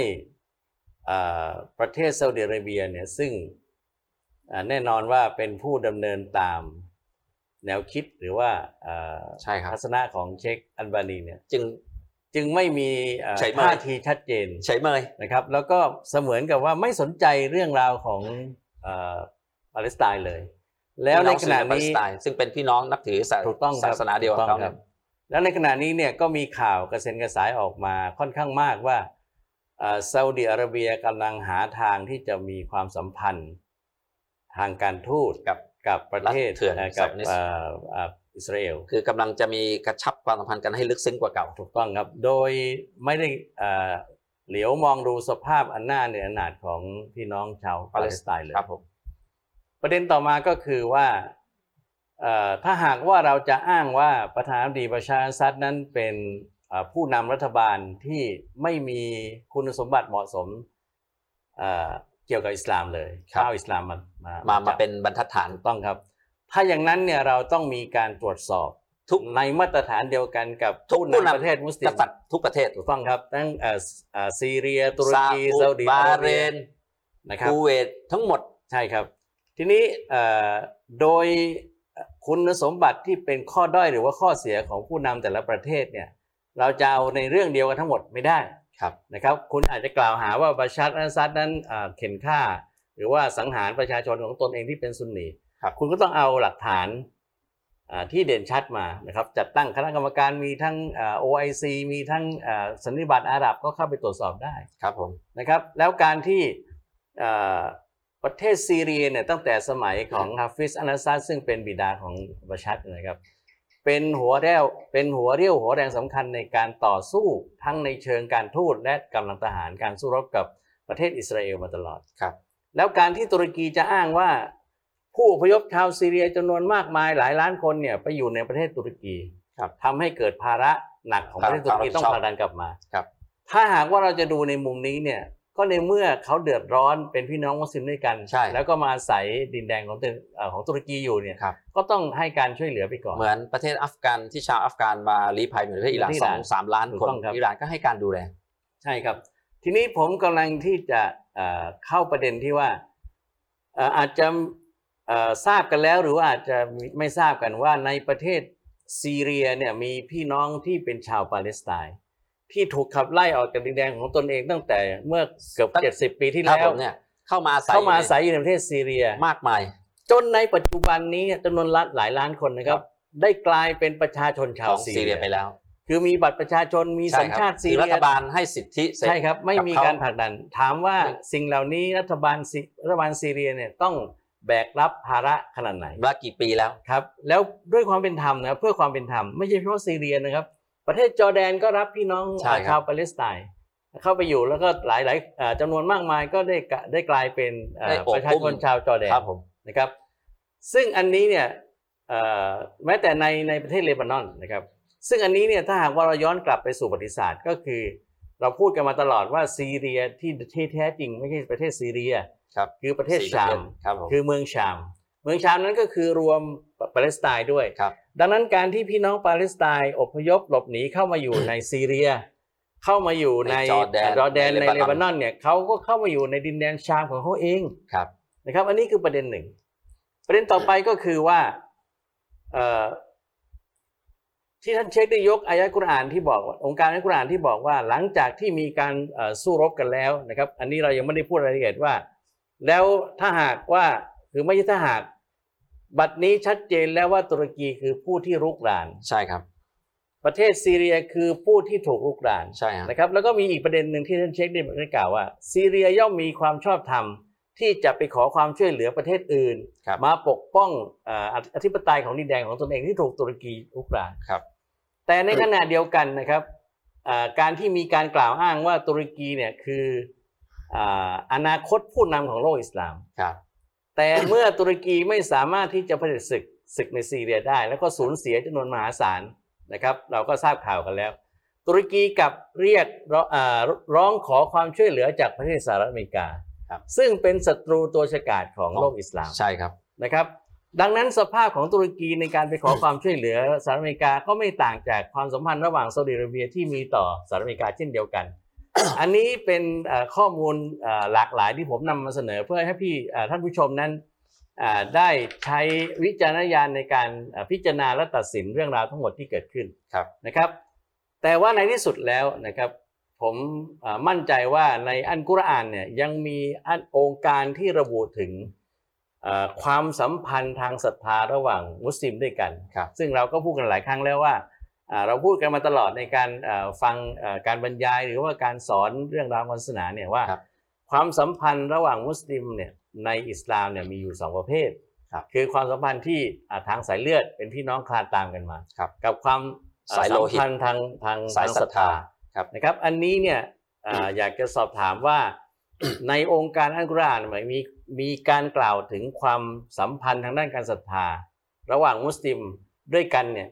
เอ่อประเทศซาอุดิอาระเบียเนี่ยซึ่งเอ่อแน่นอนว่าเป็นผู้ดำเนินตามแนวคิดหรือว่าเอ่อใช่ครับทัศนะของเชคอันบานีเนี่ยจึงจึงไม่มีเอ่อใช่ไหมท่าทีชัดเจนใช้เมยนะครับ แล้วก็เสมือนกับว่าไม่สนใจเรื่องราวของเอ่อปาเลสไตน์เลย แล้วในขณะปาเลนี้สไตน์ซึ่งเป็นพี่น้องนับถือศาถูกต้องครับศาสนาเดียวกับถูกต้เขาองคเนี่รัยบแล้วในขณะนี้เนี่ยก็มีข่าวกระเซ็นกระสายออกมาค่อนข้างมากว่าเอ่อซาอุดิอาระเบียกำลังหาทางที่จะมีความสัมพันธ์ทางการทูตกับกับประเทศรัฐเถื่อนอ่อกับซาอุดิเอ่อเอ่ออิสราเอลคือกำลังจะมีกระชับความสัมพันธ์กันให้ลึกซึ้งกว่าเก่าถูกต้องครับ โดยไม่ได้เอ่อเหลียวมองดูสภาพอันหน้าเนือหนาดของพี่น้องชาวปาเลสไตน์เลยครับผม ประเด็นต่อมาก็คือว่าเอ่อถ้าหากว่าเราจะอ้างว่าประธานาธิบดีบาชาร์อัสซัดนั้นเป็นเอ่อผู้นำรัฐบาลที่ไม่มีคุณสมบัติเหมาะสมเอ่อเกี่ยวกับอิสลามเลยครับเข้าอิสลามมามามาจัมาบเป็นบรรทัดฐานถูกต้องครับ ถ้าอย่างนั้นเนี่ยเราต้องมีการตรวจสอบทุกในมาตรฐานเดียวกันกับทุกผู้ผู้นำนำประเทศมุสลิกมษัตริย์ทุกประเทศถูกต้องครับทั้งเอ่อเอ่อซีเรียตุรกีซาซาอุอุดิบาอาเรระบียนนะครับคูเวตทั้งหมดใช่ครับ ทีนี้เอ่อโดยคุณสมบัติที่เป็นข้อด้อยหรือว่าข้อเสียของผู้นำแต่ละประเทศเนี่ยเราจะเอาในเรื่องเดียวกันทั้งหมดไม่ได้ครับนะครับ คุณอาจจะกล่าวหาว่าบาชาร์อัสซัดนั้นเอ่อเข่นฆ่า หรือว่าสังหารประชาชนของตนเองที่เป็นซุนนีครับคุณก็ต้องเอาหลักฐานอ่าที่เด่นชัดมานะครับจัดตั้งคณะกรรมการมีทั้งอ่า OIC มีทั้งอ่าสันนิบาตอาหรับก็เข้าไปตรวจสอบได้ครับผมนะครับ แล้วการที่เอ่อ ประเทศซีเรียเนี่ยตั้งแต่สมัยของฮาฟิซอันอัสซัดซึ่งเป็นบิดาของบัชัดนะครับ เป็นหัวเรี่ยวเป็นหัวเรี่ยวหัวแรงสำคัญในการต่อสู้ทั้งในเชิงการทูตและกำลังทหารการสู้รบกับประเทศอิสราเอลมาตลอดครับ แล้วการที่ตุรกีจะอ้างว่า ผู้อพยพชาวซีเรียจำนวนมากมายหลายล้านคนเนี่ยไปอยู่ในประเทศตุรกีครับทำให้เกิดภาระหนักของประเทศตุรกีครับต้องผลักดันกลับมาครับถ้าหากว่าเราจะดูในมุมนี้เนี่ย ก็ในเมื่อเขาเดือดร้อนเป็นพี่น้องมุสลิมด้วยกัน ใช่ แล้วก็มาอาศัยดินแดนของตุเอ่อของตุรกีอยู่เนี่ย ครับ ก็ต้องให้การช่วยเหลือไปก่อน เหมือนประเทศอัฟกันที่ชาวอัฟกันมาลี้ภัยอยู่ในประเทศอิหร่านที่อิสหอร่านงสามล้านถูกคนต้องครับ อิหร่านก็ให้การดูแล ใช่ครับ ทีนี้ผมกำลังที่จะเอ่อเข้าประเด็นที่ว่าเอ่ออาจจะเอ่อทราบกันแล้วหรือว่าอาจจะไม่ทราบกันว่าในประเทศซีเรียเนี่ยมีพี่น้องที่เป็นชาวปาเลสไตน์ ที่ถูกขับไล่ออกจากดินแดนของตนเองตั้งแต่เมื่อเกือบตั้งเจ็ดสิบปีที่ครับแล้ผวมเนี่ยเข้ามาอาศัยเข้ามาอาศัยอยู่ในประเทศซีเรีย มากมาย จนในปัจจุบันนี้จำนวนละหลายล้านคนนะครับ ได้กลายเป็นประชาชนชาขวองซีซีเรียไปแล้วคือมีบัตรประชาชนมีสัญใครับชาติซีคือเรีรัยฐบาลให้สิทธิเสใช่ครับ ไม่มีบเขการผลักดัน ถามว่าสิ่งเหล่านี้รัฐบาลซีรัฐบาลซีเรียเนี่ยต้องแบกรับภาระขนาดไหนว่ากี่ปีแล้ว ครับ แล้วด้วยความเป็นธรรมนะเพื่อความเป็นธรรมไม่ใช่เฉพาะซีเรียนะครับ ประเทศจอร์แดนก็รับพี่น้องใช่ครับชาวปาเลสไตน์เข้าไปอยู่แล้วก็หลายหลายๆเอ่อจำนวนมากมายก็ได้กะได้กลายเป็นเอ่อได้โอบประชาชอุ้นมชาวจอร์แดนครับผมนะครับ ซึ่งอันนี้เนี่ยเอ่อแม้แต่ในในประเทศเลบานอนนะครับ ซึ่งอันนี้เนี่ยถ้าหากว่าเราย้อนกลับไปสู่ประวัติศาสตร์ก็คือ เราพูดกันมาตลอดว่าซีเรียที่ที่แท้จริงไม่ใช่ประเทศซีเรียครับคือประเทศสี่ชามครับผมคือเมืองชาม เมืองชามนั้นก็คือรวมปาเลสไตน์ด้วยครับ ดังนั้นการที่พี่น้องปาเลสไตน์อพยพหลบหนีเข้ามาอยู่ในซีเรีย เข้ามาอยู่ในในจอร์แดนจอร์แดนในในเลเลบานอนบานอนเนี่ยเขาก็เข้ามาอยู่ในดินแดนชามของเขาเองครับนะครับ อันนี้คือประเด็นหนึ่ง ประเด็นต่อไปก็คือว่าเอ่อที่ท่านเช็คได้ยกอายะห์กุรอานที่บอกว่าองค์การอายะห์กุรอานที่บอกว่า หลังจากที่มีการเอ่อสู้รบกันแล้วนะครับ อันนี้เรายังไม่ได้พูดรายละเอียดว่า แล้วถ้าหากว่าคือไม่ใช่ถ้าหาก บัดนี้ชัดเจนแล้วว่าตุรกีคือผู้ที่รุกราน ใช่ครับ ประเทศซีเรียคือผู้ที่ถูกรุกรานใช่ฮะนะครับ แล้วก็มีอีกประเด็นหนึ่งที่ท่านเช็คได้ได้กล่าวว่า ซีเรียย่อมมีความชอบธรรมที่จะไปขอความช่วยเหลือประเทศอื่นครับมาปกป้องเอ่ออธิปไตยของดินแดนของตนเองที่ถูกตุรกีรุกรานครับ แต่ในขณะเดียวกันนะครับอ่าการที่มีการกล่าวอ้างว่าตุรกีเนี่ยคืออ่าอนาคตผู้นำของโลกอิสลามครับ แต่เมื่อตุรกีไม่สามารถที่จะผลิตศึกศึกในซีเรียได้ แล้วก็สูญเสียจำนวนมหาศาลนะครับ เราก็ทราบข่าวกันแล้ว ตุรกีกลับเรียกร้องอ่าร้องขอความช่วยเหลือจากประเทศสหรัฐอเมริกาครับซึ่งเป็นศัตรูตัวฉกาจของโลกอิสลามใช่ครับนะครับ ดังนั้นสภาพของตุรกีในการไปขอความช่วยเหลือสหรัฐอเมริกาก็ไม่ต่างจากความสัมพันธ์ระหว่างซาอุดิอาระเบียที่มีต่อสหรัฐอเมริกาเช่นเดียวกัน อันนี้เป็นเอ่อข้อมูลเอ่อหลากหลายที่ผมนำมาเสนอเพื่อให้พี่เอ่อท่านผู้ชมนั้นเอ่อได้ใช้วิจารณญาณในการเอ่อพิจารณาและตัดสินเรื่องราวทั้งหมดที่เกิดขึ้นครับนะครับ แต่ว่าในที่สุดแล้วนะครับผมเอ่อมั่นใจว่าในอันกุรอานเนี่ยยังมีอันองค์การที่ระบุถึงเอ่อความสัมพันธ์ทางศรัทธาระหว่างมุสลิมด้วยกันครับซึ่งเราก็พูดกันหลายครั้งแล้วว่าอ่า เราพูดกันมาตลอดในการเอ่อฟังเอ่อการบรรยายหรือว่าการสอนเรื่องราวศาสนาเนี่ยว่าครับความสัมพันธ์ระหว่างมุสลิมเนี่ยในอิสลามเนี่ยมีอยู่สองประเภทครับคือความสัมพันธ์ที่อ่าทางสายเลือดเป็นพี่น้องคลานตามกันมาครับกับความอ่สายโลหิตสัมพันธ์ทางทางสายทงศรัทธาครับนะครับ อันนี้เนี่ยเอ่อ่าอยากจะสอบถามว่าในองค์การอัลกุรอานหมายมีมีการกล่าวถึงความสัมพันธ์ทางด้านการศรัทธา ระหว่างมุสลิมด้วยกันเนี่ย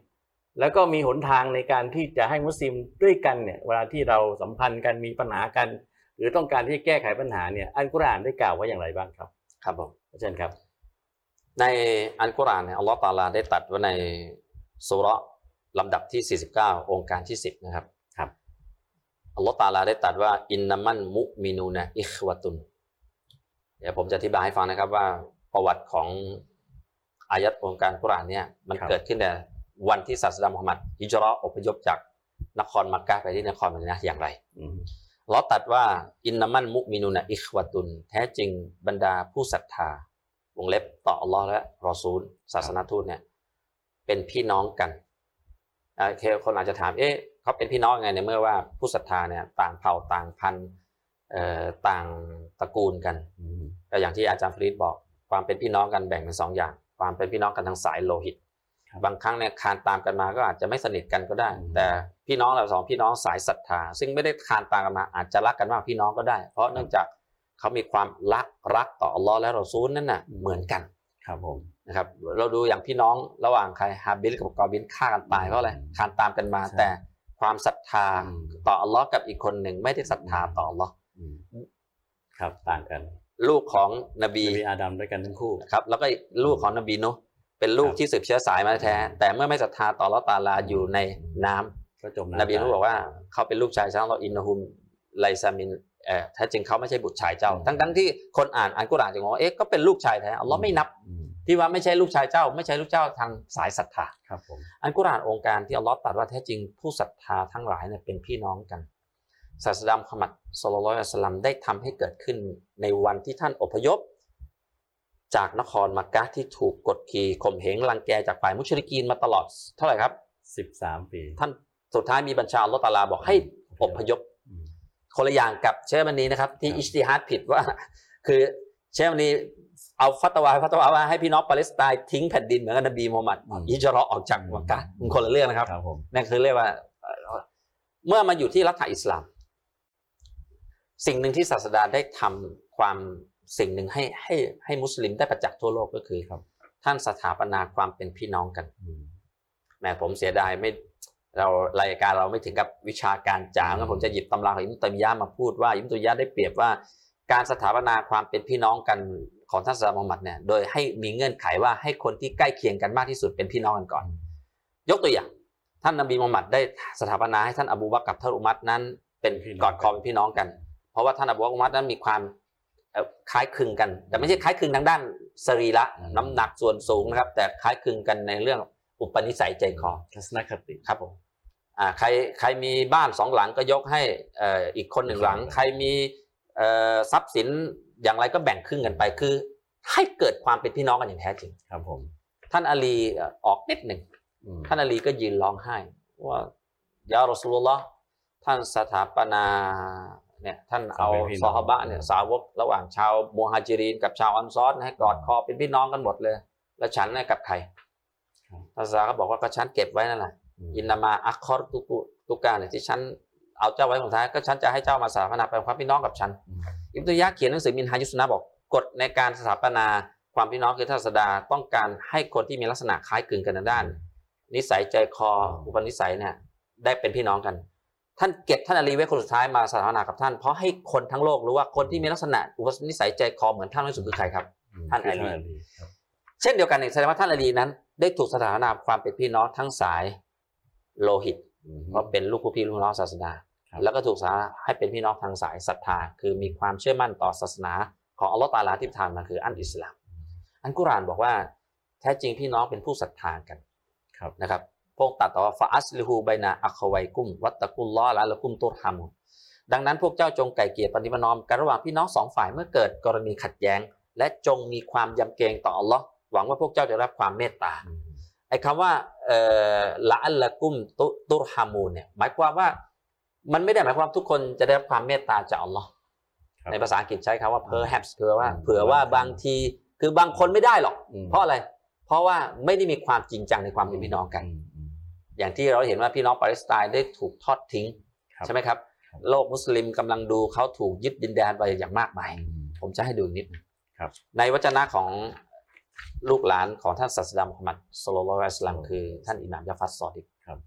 แล้วก็มีหนทางในการที่จะให้มุสลิมด้วยกันเนี่ยเวลาที่เราสัมพันธ์กันมีปัญหากัน หรือต้องการที่จะแก้ไขปัญหาเนี่ยอัลกุรอานได้กล่าวไว้อย่างไรบ้างครับ ครับผมอาจารย์ครับ ในอัลกุรอานเนี่ยอัลลอฮฺตาลาได้ตัดไว้ในสุเราะห์ลำดับที่ 49 องค์การที่ 10 นะครับครับอัลลอฮฺตาลาได้ตัดว่าอินนามันมุมินูนะอิควตุนเดี๋ยวผมจะอธิบายให้ฟังนะครับว่าประวัติของอายัดองค์การกุรอานเนี่ยมันครับเกิดขึ้นใน วันที่ศาสดามุฮัมมัดฮิจเราะห์อพยพจากนครมักกะฮ์ไปที่นครมะดีนะห์อย่างไรอืมอัลลอฮ์ตรัดว่าอินนามันมุมินูนะอิควตุน แท้จริงบรรดาผู้ศรัทธาวงเล็บต่ออัลลอฮ์และรอซูล ศาสนาทูตเนี่ยเป็นพี่น้องกันอ่าโอเคคนอาจจะถามเอ๊ะเขาเป็นพี่น้องยังไงในเมื่อว่าผู้ศรัทธาเนี่ยต่างเผ่าต่างพันธุ์เอ่อต่างตระกูลกันอืมก็อย่างที่อาจารย์ฟรีดบอก ความเป็นพี่น้องกันแบ่งเป็นสองอย่าง ความเป็นพี่น้องกันทางสายโลหิต บางครั้งเนี่ยคานตามกันมาก็อาจจะไม่สนิทกันก็ได้ แต่พี่น้องเราสองพี่น้องสายศรัทธา ซึ่งไม่ได้คานตามกันมา อาจจะรักกันมากพี่น้องก็ได้ เพราะเนื่องจากเขามีความรักรักต่ออัลลอฮ์และรอซูลนั่นน่ะเหมือนกันครับผมนะครับเราดูอย่างพี่น้องระหว่างใครฮาบิลกับกอบินฆ่ากันตายเพราะอะไรคานตามกันมาใช่แต่ความศรัทธาอืมต่ออัลลอฮ์กับอีกคนหนึ่งไม่ได้ศรัทธาต่ออัลลอฮ์อืมครับต่างกัน ลูกของนบีนบีอาดัมด้วยกันทั้งคู่ครับแล้วก็ลูกของนบีนุห์ เป็นลูกครับที่สืบเชื้อสายมาแท้ แต่เมื่อไม่ศรัทธาต่ออัลลอฮ์ตาลาอยู่ในน้ำก็จมนน้ำบีนุห์ตยบอกว่าเขาเป็นลูกชายชาวเราอินนะฮุมไลซามินเอ่อแท้จริงเขาไม่ใช่บุตรชายเจ้าอืมทั้งทั้งที่คนอ่านอันกุรอานจะงงว่าเอ๊ะก็เป็นลูกชายแท้อัลลอฮ์ไม่นับอืมที่ว่าไม่ใช่ลูกชายเจ้า ไม่ใช่ลูกเจ้าทางสายศรัทธาครับผมอันกุรอานองค์การที่อัลลอฮ์ตรัสว่าแท้จริงผู้ศรัทธาทั้งหลายเนี่ยเป็นพี่น้องกันศาสดามุฮัมมัดสุลลัลลอฮุอะลัยฮิวะสัลลัมได้ทำให้เกิดขึ้นในวันที่ท่านอพยพ จากนครมักกะฮ์ที่ถูกกดขี่ข่มเหงรังแกจากฝ่ายมุชริกีนมาตลอดเท่าไหร่ครับสิบสามปี ท่านสุดท้ายมีบัญชาอัลลอฮ์ตะอาลาบอกให้อพยพอืมคนละอย่างกับเชควันนี้นะครับ ที่ครับอิจติฮาดผิดว่า คือเชควันนี้เอาฟัตวาฟัตวาว่าให้พี่น้องปาเลสไตน์ทิ้งแผ่นดินเหมือนกับนบีมูฮัมมัดฮิจเราะห์ออกจากมักกะฮ์มันคนละเรื่องนะครับครับผมนั่นคือเรียกว่าเอ่อเมื่อมาอยู่ที่รัฐอิสลาม สิ่งหนึ่งที่ศาสดาได้ทำความ สิ่งหนึ่งให้ให้ให้มุสลิมได้ประจักษ์ทั่วโลกก็คือครับ ท่านสถาปนาความเป็นพี่น้องกันอืมแหม่ผมเสียดายไม่เรารายการเราไม่ถึงกับวิชาการจ๋าอืมงั้นผมจะหยิบตำราของอิมตัยมียะห์มาพูดว่าอิมตัยมียะห์ได้เปรียบว่าการสถาปนาความเป็นพี่น้องกันของท่านศาสดามุฮัมมัดเนี่ยโดยให้มีเงื่อนไขว่าให้คนที่ใกล้เคียงกันมากที่สุดเป็นพี่น้องกันก่อน ยกตัวอย่าง ท่านนบีมุฮัมมัดได้สถาปนาให้ท่านอบูบักรกับท่านอุมัรนั้น เป็นพี่น้องกอดคอเป็นพี่น้องกัน เพราะว่าท่านอบูบักรอุมัรนั้นมีความเอ่อ คล้ายคลึงกัน แต่ไม่ใช่คล้ายคลึงทางด้านสรีระน้ำหนักส่วนสูงนะครับ แต่คล้ายคลึงกันในเรื่องอุปนิสัยใจคอทัศนคติครับผมอ่าใครใครมีบ้านสองหลังก็ยกให้เอ่ออีกคนหนึ่งหลัง ใครมีเอ่อทรัพย์สินอย่างไรก็แบ่งครึ่งกันไปคือ ให้เกิดความเป็นพี่น้องกันอย่างแท้จริงครับผม ท่านอาลีเอ่อออกนิดหนึ่งอืมท่านอาลีก็ยืนร้องไห้ ว่ายารอสูลุลลอฮ์ท่านสถาปนา เนี่ยท่านเอาซอฮาบะเนี่ยสาวกระหว่างชาวมูฮัจิรีนกับชาวอันซอรให้กอดคอเป็นพี่น้องกันหมดเลย แล้วฉันเนี่ยกับใครท่านซาก็บอกว่าก็ฉันเก็บไว้นั่นแหละมอินนามาอัคคอรตุกุตุกาเนี่ยที่ฉันเอาเจ้าไว้สุดท้ายก็ฉันจะให้เจ้ามาสถาปนาเป็นความพี่น้องกับฉันอืมอิบตุยะห์เขียนหนังสือมินฮายุสนะบอกกฎในการสถาปนาความพี่น้องคือท่านศาสดาต้องการให้คนที่มีลักษณะคล้ายคลึงกันทางด้าน นิสัยใจคออุปนิสัยเนี่ยได้เป็นพี่น้องกัน ท่านเก็บท่านอาลีไว้คนสุดท้ายมาสถาปนากับท่าน เพราะให้คนทั้งโลกรู้ว่าคนที่มีลักษณะอุปนิสัยใจคอเหมือนท่านที่สุดคือใครครับ ท่านอาลีครับเช่นเดียวกันเนี่ยแสดงว่าท่านอาลีนั้น ได้ถูกสถาปนาความเป็นพี่น้องทั้งสายโลหิตอืมเพราะเป็นลูกผู้พี่ลูกน้องศาสนาครับแล้วก็ถูกสาให้เป็นพี่น้องทางสายศรัทธา คือมีความเชื่อมั่นต่อศาสนา ของอัลลอฮฺตาลาที่ประทานมาคืออันอิสลาม อันกุรอานบอกว่าแท้จริงพี่น้องเป็นผู้ศรัทธากันครับนะครับ พวกตัดต่อว่าฟาอัสลิฮูไบนาอัคไวกุมวัตตะกุลลอฮ์ละละกุมตุรฮัมุนดังนั้นพวกเจ้าจงไก่เกลี่ยปฏิบัตินอมกันระหว่างพี่น้องสองฝ่ายเมื่อเกิดกรณีขัดแย้ง และจงมีความยำเกรงต่ออัลลอฮ์หวังว่าพวกเจ้าจะได้รับความเมตตาอืมไอ้คำว่าเอ่อละอัลละกุมตุตุรฮามูนเนี่ยหมายความว่ามันไม่ได้หมายความว่าทุกคนจะได้รับความเมตตาจากอัลลอฮ์ครับในภาษาอังกฤษใช้คำว่า perhaps คือว่าอืมเผื่อว่าบางทีคือบางคนไม่ได้หรอกอืมเพราะอะไร เพราะว่าไม่ได้มีความจริงจังในความเป็นพี่น้องกัน อืมอืมอย่างที่เราเห็นว่าพี่น้องปาเลสไตน์ได้ถูกทอดทิ้งครับใช่ไหมครับโลกมุสลิมกำลังดูเขาถูกยึดดินแดนไปอย่างมากมาย ผมจะให้ดูอีกนิดหนึ่งครับในวจนะของลูกหลานของท่านศาสดามุฮัมมัดสุลลัลลอฮุอะลัยฮิวะซัลลัมคือท่านอิหม่ามยาฟัดซอดิกครับ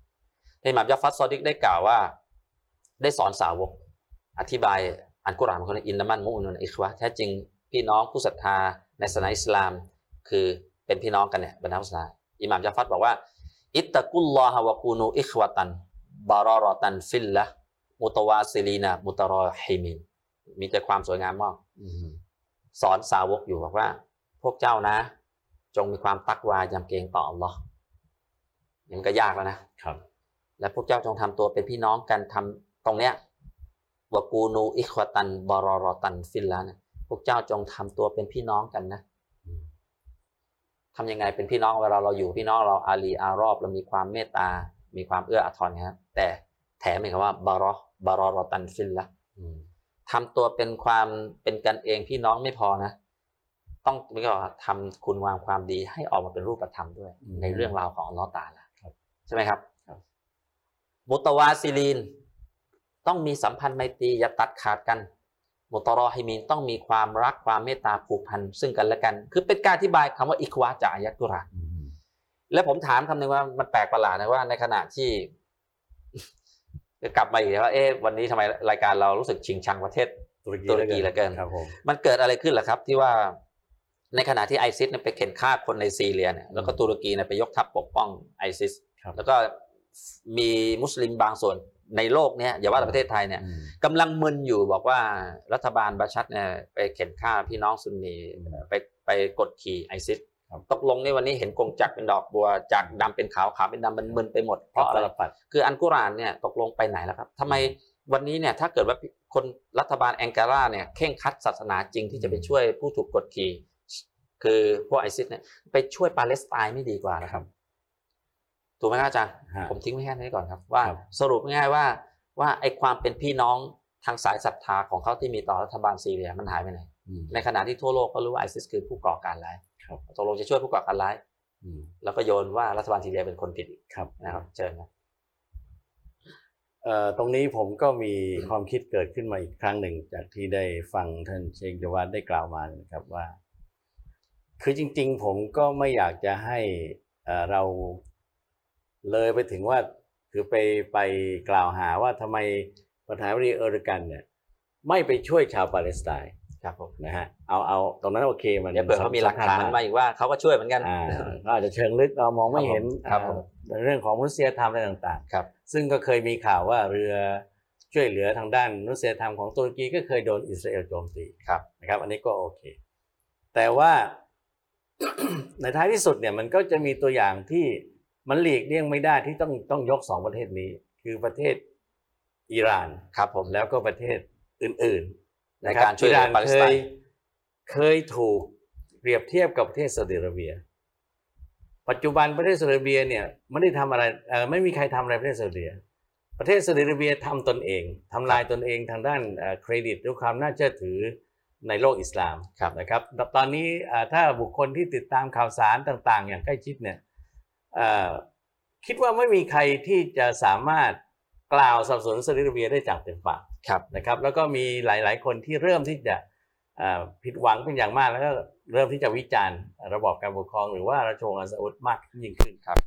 ท่านอิหม่ามยาฟัดซอดิกได้กล่าวว่า ได้สอนสาวก อธิบายอันกุรอานของคนإنما المؤمنون إخوة แท้จริงพี่น้องผู้ศรัทธาในศาสนาอิสลาม คือเป็นพี่น้องกันเนี่ยบรรดาศาสนาอิหม่ามยาฟัดบอกว่า اتقوا الله وكونوا إخوة بررة في الله متواصلين متراحمينมีแต่ความสวยงามมากอืมสอนสาวกอยู่บอกว่า พวกเจ้านะ จงมีความตักวายำเกรงต่ออัลลอฮ์นี่มันก็ยากแล้วนะครับ และพวกเจ้าจงทำตัวเป็นพี่น้องกันทำตรงเนี้ยวะกูนูอิควตันบารอรอตันฟิลละนะพวกเจ้าจงทำตัวเป็นพี่น้องกันนะ ทำยังไงเป็นพี่น้องเวลาเราอยู่พี่น้องเราอาลีอารอบเรามีความเมตตา มีความเอื้ออาทรนะครับแต่แถมอีกคำว่าบารอบารอรอตันฟิลละอืมทำตัวเป็นความเป็นกันเองพี่น้องไม่พอนะ ต้องเรียกว่าทำคุณงามความดีให้ออกมาเป็นรูปธรรมด้วย ในเรื่องราวของอัลลอฮ์ตาละใช่ไหมครับครับมุตวาซิลีน ต้องมีสัมพันธ์ไมตรีอย่าตัดขาดกัน มุตรอฮิมีนต้องมีความรักความเมตตาผูกพันซึ่งกันและกัน คือเป็นการอธิบายคำว่าอิควาจากอายะกุรอานอืมแล้วผมถามคำหนึ่งว่ามันแปลกประหลาดนะว่าในขณะที่กลับมาอีกแล้วว่าเอ๊ะวันนี้ทำไมรายการเรารู้สึกชิงชังประเทศตุรกีตุรกีเหลือเกินครับผมมันเกิดอะไรขึ้นล่ะครับ ที่ว่าในขณะที่ไอซิสเนี่ยไปเข็นฆ่าคนในซีเรียเนี่ยแล้วก็ตุรกีเนี่ยไปยกทัพปกป้องไอซิสครับแล้วก็มีมุสลิมบางส่วน ในโลกเนี่ยอย่าว่าแต่ประเทศไทยเนี่ยอืมกำลังมึนอยู่บอกว่ารัฐบาลบาชัดเนี่ยไปเข็นฆ่าพี่น้องซุนนีไปไปกดขี่ไอซิสครับตกลงในวันนี้เห็นกงจักรเป็นดอกบัวจากดำเป็นขาวขาวเป็นดำมันมึนไปหมดเพราะอะไรตลปัดคืออันกุรอานเนี่ยตกลงไปไหนแล้วครับทำไมวันนี้เนี่ยถ้าเกิดว่าคนรัฐบาลแองการาเนี่ยเข่งครัดศาสนาจริงที่จะไปช่วยผู้ถูกกดขี่คือพวกไอซิสเนี่ยไปช่วยปาเลสไตน์ไม่ดีกว่านะครับ ถูกไหมครับอาจารย์ฮะผมทิ้งไว้แค่นี้ก่อนครับ ว่าครับสรุปง่ายๆว่าว่าไอความเป็นพี่น้องทางสายศรัทธาของเขาที่มีต่อรัฐบาลซีเรียมันหายไปไหนอืมในขณะที่ทั่วโลกก็รู้ว่าไอซิสคือผู้ก่อการร้ายครับตกลงจะช่วยผู้ก่อการร้ายอืมแล้วก็โยนว่ารัฐบาลซีเรียเป็นคนผิดอีกครับนะครับเชิญครับเอ่อตรงนี้ผมก็มีความคิดเกิดขึ้นมาอีกครั้งหนึ่ง จากที่ได้ฟังท่านเชคจวัดได้กล่าวมานะครับว่า คือจริง ๆ ผมก็ไม่อยากจะให้เอ่อเรา เลยไปถึงว่าคือไปไปกล่าวหาว่าทำไมประธานาธิบดีเออร์โดกันเนี่ยไม่ไปช่วยชาวปาเลสไตน์ครับผมนะฮะเอาเอาตรงนั้นโอเคมันเดี๋ยวเผื่อเขามีหลักฐานสำคัญมาอีกว่าเขาก็ช่วยเหมือนกันอ่าก็อาจจะเชิงลึกเรามองไม่เห็นครับผมอ่าเรื่องของมนุษยธรรมอะไรต่างๆครับ ซึ่งก็เคยมีข่าวว่าเรือช่วยเหลือทางด้านมนุษยธรรมของตุรกีก็เคยโดนอิสราเอลโจมตีครับนะครับ อันนี้ก็โอเค แต่ว่าในท้ายที่สุดเนี่ยมันก็จะมีตัวอย่างที่ มันหลีกเลี่ยงไม่ได้ที่ต้องต้องยกสองประเทศนี้ คือประเทศอิหร่านครับผมแล้วก็ประเทศอื่นๆในะคบการช่วยเหลืออิหปาเลสเคไตยน์เคยถูกเปรียบเทียบกับประเทศซาอุดิอาระเบีย ปัจจุบันประเทศซาอุดิอาระเบียเนี่ยไม่ได้ทำอะไรเอ่อไม่มีใครทำอะไรประเทศซาอุดิอาระเบียประเทศซาอุดิอาระเบียทำตนเองทำลายตนเองทางด้านเอ่อเครดิตด้วยความน่าเชื่อถือในโลกอิสลามครับนะครับ ตอนนี้เอ่อถ้าบุคคลที่ติดตามข่าวสารต่าง ๆ อย่างใกล้ชิดเนี่ยเอ่อ คิดว่าไม่มีใครที่จะสามารถกล่าวสนับสนุนซาอุดิอาระเบียได้จากเต็มปากครับนะครับ แล้วก็มีหลาย ๆ คนที่เริ่มที่จะเอ่อผิดหวังเป็นอย่างมากแล้วก็เริ่มที่จะวิจารณ์ระบอบการปกครอง หรือว่าราชวงศ์อัลซาอุดมากยิ่งขึ้นครับ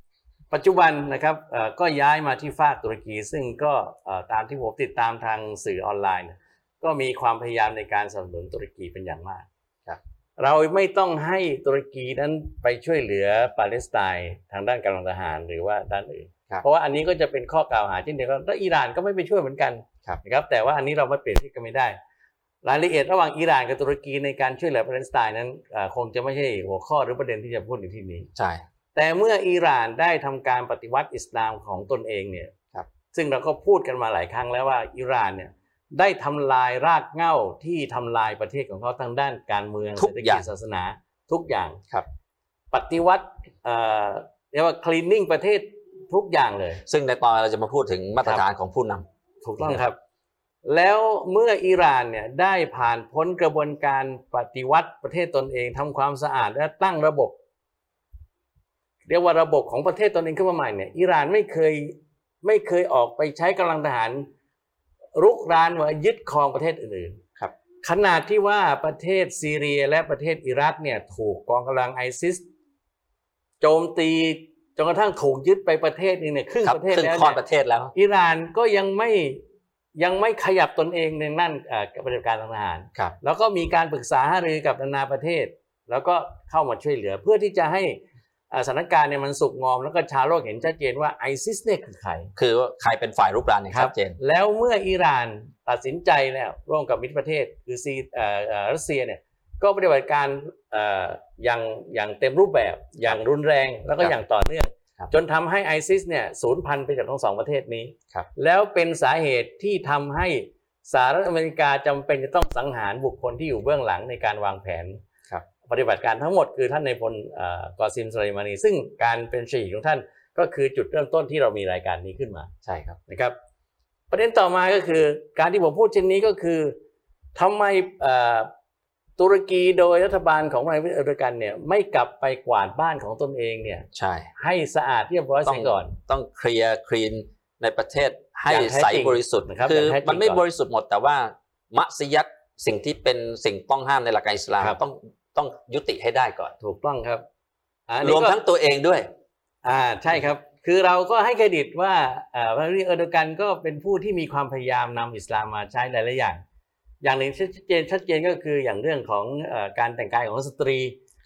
ปัจจุบันนะครับเอ่อก็ย้ายมาที่ฝากตุรกี ซึ่งก็เอ่อตามที่ผมติดตามทางสื่อออนไลน์เนี่ยก็มีความพยายามในการสนับสนุนตุรกีเป็นอย่างมากครับ เราไม่ต้องให้ตุรกีนั้นไปช่วยเหลือปาเลสไตน์ทางด้านกำลังทหารหรือว่าด้านอื่นครับเพราะว่าอันนี้ก็จะเป็นข้อกล่าวหาเช่นเดียวกันแล้วอิหร่านก็ไม่ไปช่วยเหมือนกันครับนะครับแต่ว่าอันนี้เราไม่เปรียบเทียบกันไม่ได้ รายละเอียดระหว่างอิหร่านกับตุรกีในการช่วยเหลือปาเลสไตน์นั้นเอ่อคงจะไม่ใช่หัวข้อหรือประเด็นที่จะพูดในที่นี้ใช่แต่เมื่ออิหร่านได้ทำการปฏิวัติอิสลามของตนเองเนี่ยครับซึ่งเราก็พูดกันมาหลายครั้งแล้วว่าอิหร่านเนี่ย ได้ทำลายรากเหง้าที่ทำลายประเทศของเขาทางด้านการเมืองทุกเศรษฐอกิย่าจงศาสนาทุกอย่างครับ ปฏิวัติเอ่อเรียกว่า cleaning ประเทศทุกอย่างเลย ซึ่งในตอนเราจะมาพูดถึงมาตรฐานของผู้นำถูกต้องครับ แล้วเมื่ออิหร่านเนี่ยได้ผ่านพ้นกระบวนการปฏิวัติประเทศตนเองทำความสะอาดและตั้งระบบ เรียกว่าระบบของประเทศตนเองขึ้นมาใหม่เนี่ยอิหร่านไม่เคยไม่เคยออกไปใช้กำลังทหาร รุกรานมายึดครองประเทศอื่นๆครับขนาดที่ว่าประเทศซีเรียและประเทศอิรักเนี่ยถูกกองกำลังไอซิสโจมตีจนกระทั่งถูกยึดไปประเทศหนึงเนี่ยครึ่งครับประเทศครึ่งแล้วค่อนเนี่ยประเทศแล้ว อิหร่านก็ยังไม่ยังไม่ขยับตนเองในนั่นเอ่อกับปฏิบัติการทางทหารครับแล้วก็มีการปรึกษาหารือกับนานาประเทศ แล้วก็เข้ามาช่วยเหลือ เพื่อที่จะให้อ่า สถานการณ์เนี่ยมันสุกงอมแล้วก็ชาวโลกเห็นชัดเจนว่าไอซิสเนี่ยคือใคร คือว่าใครเป็นฝ่ายรุกรานอย่างชัดเจน แล้วเมื่ออิหร่านตัดสินใจแล้วร่วมกับมิตรประเทศคือซีเอ่อเอ่อรัสเซียเนี่ยก็ปฏิบัติการเอ่ออย่างอย่างเต็มรูปแบบอย่างรุนแรงแล้วก็ครับอย่างต่อเนื่องครับจนทำให้ไอซิสเนี่ยสูญพันธุ์ไปจากทั้งสองประเทศนี้ครับแล้วเป็นสาเหตุที่ทำให้สหรัฐอเมริกาจำเป็นจะต้องสังหารบุคคลที่อยู่เบื้องหลังในการวางแผนครับ ปฏิบัติการทั้งหมดคือท่านในายพลเอ่อกอซิมสุไลมานีซึ่งการเป็นชีของท่านก็คือจุดเริ่มต้นที่เรามีรายการนี้ขึ้นมาใช่ครับนะครับ ประเด็นต่อมาก็คือการที่ผมพูดเช่นนี้ก็คือทำไมเอ่อตุรกีโดยรัฐบาลของนายวิเอร์โดกันเนี่ยไม่กลับไปกวาดบ้านของตนเองเนี่ยใช่ให้สะอาดเรียบร้อยต้อเสีงยก่อน ต้องเคลียร์คลีนในประเทศให้อย่างแท้ใสจริงบริสุทธิ์นะครับคืออย่างแท้จริงมันไม่ก่อนบริสุทธิ์หมดแต่ว่ามัสยิดสิ่งที่เป็นสิ่งต้องห้ามในหลักการอิสลามครับต้อง ต้องยุติให้ได้ก่อน ถูกต้องครับอันรนี้วมก็ทั้งตัวเองด้วย อ่าใช่ครับ คือเราก็ให้เครดิตว่าอ่าพระเออร์โดกันก็เป็นผู้ที่มีความพยายามนำอิสลามมาใช้หลายๆอย่าง อย่างหนึ่งชัดเจนชัดเจนก็คืออย่างเรื่องของเออการแต่งกายของสตรี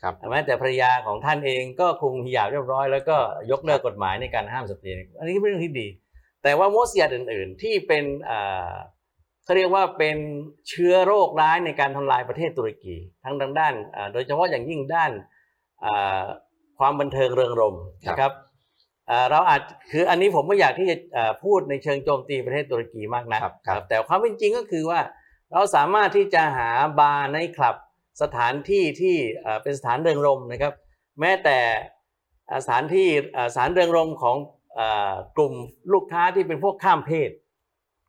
ครับแม้แต่ภรรยาของท่านเองก็คุมฮิญาบเรียบร้อย แล้วก็ยกเลิกกฎหมายในการห้ามสตรีอันนี้ก็เป็นเรื่องที่ดี แต่ว่ามัสยิดอื่น ๆ ที่เป็นอ่า เขาเรียกว่าเป็นเชื้อโรคร้ายในการทำลายประเทศตุรกี ทั้งทางด้านอ่าโดยเฉพาะอย่างยิ่งด้านอ่าความบันเทิงเริงรมย์นะครับเอ่อเราอาจคืออันนี้ผมไม่อยากที่จะเอ่อพูดในเชิงโจมตีประเทศตุรกีมากนะครับครับแต่ความเป็นจริงก็คือว่า เราสามารถที่จะหาบาร์ในคลับสถานที่ที่เอ่อเป็นสถานเริงรมย์นะครับ แม้แต่เอ่อสถานที่เอ่อสถานเริงรมย์ของเอ่อกลุ่มลูกค้าที่เป็นพวกข้ามเพศ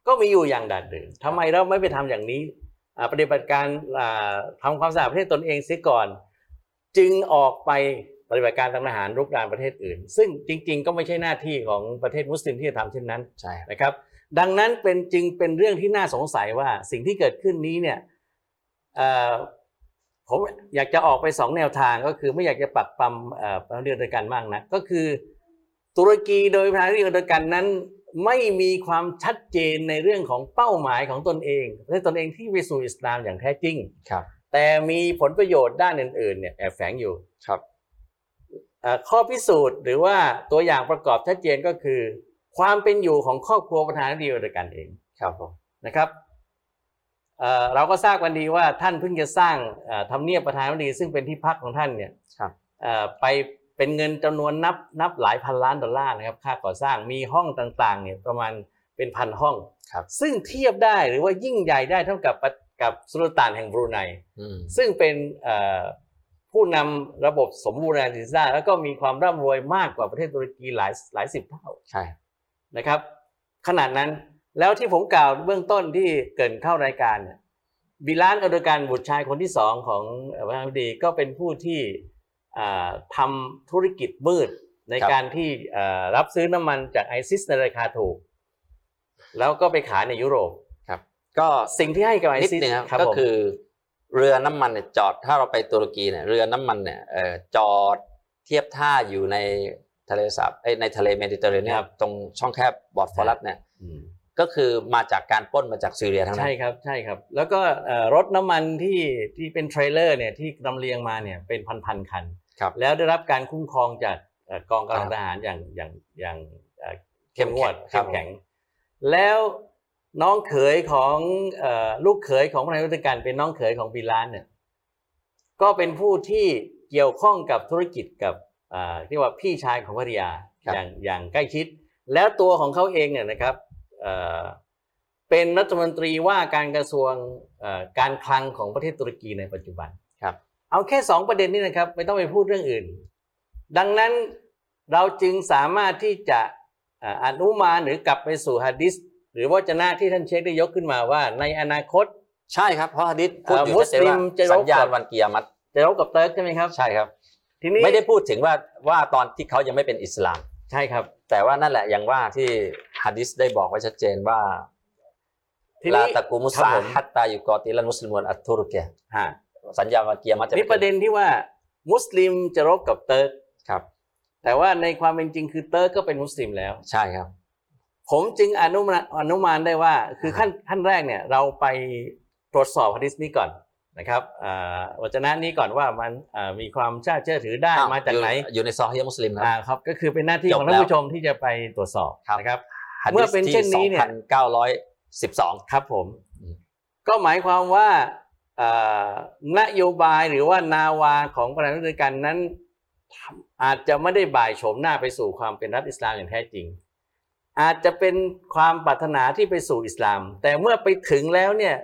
ก็มีอยู่อย่างดัดเดินทำไมเราไม่ไปทำอย่างนี้อ่าปฏิบัติการอ่าทำความสะอาดประเทศตนเองเสียก่อน จึงออกไปปฏิบัติการทางทหารรุกรานประเทศอื่น ซึ่งจริง ๆ ก็ไม่ใช่หน้าที่ของประเทศมุสลิมที่จะทำเช่นนั้นใช่ครับนะครับ ดังนั้นเป็นจึงเป็นเรื่องที่น่าสงสัยว่าสิ่งที่เกิดขึ้นนี้เนี่ยเอ่อผมอยากจะออกไปสองแนวทางก็คือไม่อยากจะปักปั๊มเอ่อประเทศเดียวกันมากนะก็คือ ตุรกีโดยประธานาธิบดีเดียวกันนั้น ไม่มีความชัดเจนในเรื่องของเป้าหมายของตนเองประเทศตนเองที่ไปสู่อิสลามอย่างแท้จริงครับ แต่มีผลประโยชน์ด้านอื่นๆเนี่ยแอบแฝงอยู่ครับเอ่อข้อพิสูจน์หรือว่าตัวอย่างประกอบชัดเจนก็คือ ความเป็นอยู่ของครอบครัวประธานาธิบดีด้วยกันเองครับผมนะครับเอ่อเราก็ทราบกันดีว่าท่านเพิ่งจะสร้างเอ่อทำเนียบประธานาธิบดีซึ่งเป็นที่พักของท่านเนี่ยครับเอ่อไป เป็นเงินจำนวนนับนับหลายพันล้านดอลลาร์นะครับค่าก่อสร้างมีห้องต่างๆเนี่ยประมาณเป็นพันห้องครับซึ่งเทียบได้หรือว่ายิ่งใหญ่ได้เท่ากับปะกับสุลต่านแห่งบรูไนอืมซึ่งเป็นเอ่อผู้นำระบบสมบูรณาญาแล้วก็มีความร่ำรวยมากกว่าประเทศตุรกีหลายหลายสิบเท่าใช่นะครับ ขนาดนั้นแล้วที่ผมกล่าวเบื้องต้นที่เกรินเข้ารายการเนี่ยบิลานเออร์โดกันบุตรชายคนที่สองของเอ่อประธานาธิบดีก็เป็นผู้ที่อ่า ทำธุรกิจมืดในการที่เอ่อรับซื้อน้ำมันจากไอซิสในราคาถูก แล้วก็ไปขายในยุโรปครับก็สิ่งที่ให้กับไอซิสนิดนึงครับครับก็ผมคือเรือน้ำมันเนี่ยจอดถ้าเราไปตุรกีเนี่ยเรือน้ำมันเนี่ยเอ่อจอดเทียบท่าอยู่ในทะเลสาบเอ้ยในทะเลเมดิเตอร์เรเนียนตรงช่องแคบบอร์ดฟอรัสเนี่ยอืมก็คือมาจากการปล้นมาจากซีเรียทั้งนั้ใช่นครับใช่ครับ แล้วก็เอ่อรถน้ำมันที่ที่เป็นเทรลเลอร์เนี่ยที่ลำเลียงมาเนี่ยเป็นพันๆคัน ครับแล้วได้รับการคุ้มครองจากเอ่อกองกำลังครับทหารอย่างอย่างอย่างเอ่อเข้เข้มมแข็งวงดครัเข้บมแข็ง แล้วน้องเขยของเอ่อลูกเขยของพระนายวัฒกันเป็นน้องเขยของบิลานเนี่ยก็เป็นผู้ที่เกี่ยวข้องกับธุรกิจกับอ่าเรียกว่าพี่ชายของภรรยาครับอย่างอย่างใกล้ชิด แล้วตัวของเขาเองเนี่ยนะครับเอ่อเป็นรัฐมนตรีว่าการกระทรวงเอ่อการคลังของประเทศตุรกีในปัจจุบันครับ เอาแค่สองประเด็นนี้นะครับ ไม่ต้องไปพูดเรื่องอื่น ดังนั้นเราจึงสามารถที่จะเอ่ออนุมานหรือกลับไปสู่ฮะดิษหรือวจนะที่ท่านเชคได้ยกขึ้นมาว่า ในอนาคต ใช่ครับเพราะฮะดิษพูดอยู่เอ่อมุสลิมชัดเจนว่าจะรบสัญญาณกับวันเกียรมัดจะรบกับเติร์กใช่ไหมครับใช่ครับ ทีนี้ไม่ได้พูดถึงว่าว่าตอนที่เขายังไม่เป็นอิสลาม ใช่ครับ แต่ว่านั่นแหละอย่างว่าที่ฮะดิษได้บอกไว้ชัดเจนว่าทีนี้ลาตะกูมุสครับซาผมฮัตตายุกอติลันมุสลิมวนอัตตุรกียฮะ สัญญาว่าเกียร์มาจะนี่ประเด็นที่ว่ามุสลิมจะรบกับเติร์กครับ แต่ว่าในความเป็นจริงคือเติร์กก็เป็นมุสลิมแล้ว ใช่ครับ ผมจึงอนุมานอนุมานได้ว่า คือขั้นขั้นแรกเนี่ยเราไปตรวจสอบฮะดิษนี้ก่อนนะครับอ่าวจนะนี้ก่อนว่ามันอ่ามีความเชื่อเชื่อถือได้อ้วมาจากไหน อยู่อยู่ในซอฮีฮ์มุสลิมครับอ่าครับ ก็คือเป็นหน้าที่จบของท่านแล้วผู้ชมที่จะไปตรวจสอบครับนะครับ hadith เมื่อเป็นเช่นนี้เนี่ยที่2,912ครับผมอืมก็หมายความว่าอ่า นโยบายหรือว่านาวาของประธานาธิบดีกันนั้น อาจจะไม่ได้บ่ายโฉมหน้าไปสู่ความเป็นรัฐอิสลามอย่างแท้จริง อาจจะเป็นความปรารถนาที่ไปสู่อิสลาม แต่เมื่อไปถึงแล้วเนี่ย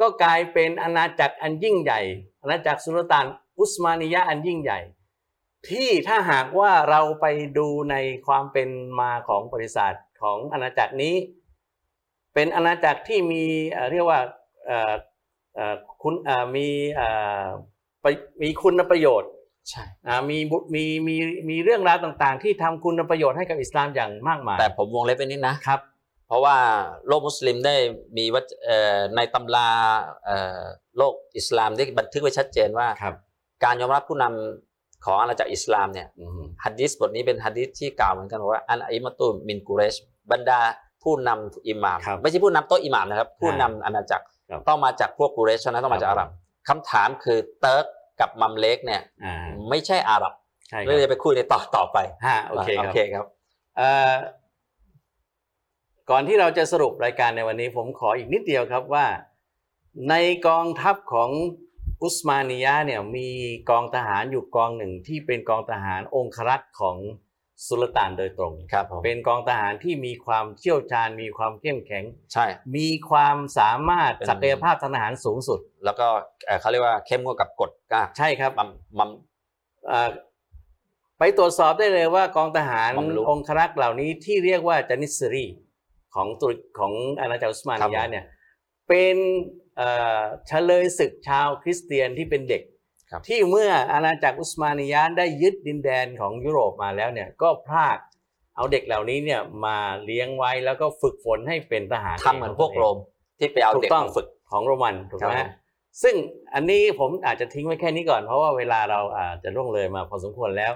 ก็กลายเป็นอาณาจักรอันยิ่งใหญ่ อาณาจักรสุลต่านอุสมานียะอันยิ่งใหญ่ ที่ถ้าหากว่าเราไปดูในความเป็นมาของบริษัทของอาณาจักรนี้ เป็นอาณาจักรที่มีเรียกว่า คุณเอ่อมีเอ่อไปมีคุณประโยชน์ใช่อ่ามีบุมีมีมีเรื่องราวต่างๆ ที่ทำคุณประโยชน์ให้กับอิสลามอย่างมากมาย แต่ผมวงเล็บไปนิดนะครับ เพราะว่าโลกมุสลิมได้มีวัจเอ่อในตำราเอ่อโลกอิสลามได้บันทึกไว้ชัดเจนว่าครับการยอมรับผู้นำของอาณาจักรอิสลามเนี่ยอืมฮัดดิสบทนี้เป็นฮัดดิสที่กล่าวเหมือนกันว่าอันอิมะตุมินกุเรชบรรดาผู้นำอิหม่ามครับไม่ใช่ผู้นำโต๊ะอิหม่ามนะครับ ผู้นำอาณาจักรครับ ต้องมาจากพวกกุเรชเท่านั้นต้องมาจากครับอาหรับคำถามคือเติร์กกับมัมเล็กเนี่ยอ่าไม่ใช่อาหรับใช่คเรารับจะไปคุยในต่อต่อไปฮะโอเคคโอรับเคครับเอ่อก่อนที่เราจะสรุปรายการในวันนี้ ผมขออีกนิดเดียวครับว่า ในกองทัพของอุสมานียะห์เนี่ยมีกองทหารอยู่กองหนึ่งที่เป็นกองทหารองครักษ์ของ สุลต่านโดยตรงครับผมเป็นกองทหารที่มีความเชี่ยวชาญ มีความเข้มแข็ง ใช่ มีความสามารถเป็นศักยภาพทางทหารสูงสุด แล้วก็เอ่อเขาเรียกว่าเข้มงวดกับกฎก็ใช่ครับมัมมัมเอ่อไปตรวจสอบได้เลยว่ากองทหารมัมลุกองครักษ์เหล่านี้ที่เรียกว่าจานิสรีของตุรของอาณาจักรอุสมานียะห์เนี่ยเป็นเอ่อเฉลยศึกชาวคริสเตียนที่เป็นเด็กครับ ที่เมื่ออาณาจักรอุสมานียะห์ได้ยึดดินแดนของยุโรปมาแล้วเนี่ยก็พรากเอาเด็กเหล่านี้เนี่ยมาเลี้ยงไว้แล้วก็ฝึกฝนให้เป็นทหารทำเหมือนพวกโรม ที่ไปเอาถูเด็กกต้องมาฝึกของโรมันถูกไหมครัฮะบซึ่งอันนี้ผมอาจจะทิ้งไว้แค่นี้ก่อนเพราะว่าเวลาเราอาจจะล่วงเลยมาพอสมควรแล้ว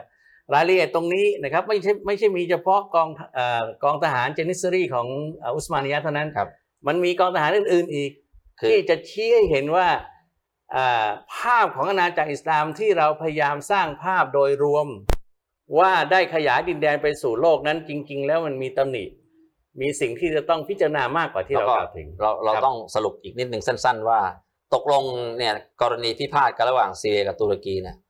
รายละเอียดตรงนี้นะครับไม่ใช่ไม่ใช่มีเฉพาะกองเอ่อกองทหารเจนิสรีของเอ่ออุสมานียะห์เท่านั้นครับมันมีกองทหารอื่น ๆอีกคือที่จะชี้ให้เห็นว่าอ่า ภาพของอาณาจักรอิสลามที่เราพยายามสร้างภาพโดยรวม ว่าได้ขยายดินแดนไปสู่โลกนั้นจริง ๆ แล้วมันมีตำหนิ มีสิ่งที่จะต้องพิจารณามากกว่าที่แล้วเราก็กล่าวถึงเราเราครับต้องสรุปอีกนิดหนึ่งสั้น ๆ ว่า ตกลงเนี่ยกรณีพิพาทกันระหว่างซีเรียกับตุรกีเนี่ยเอ่อ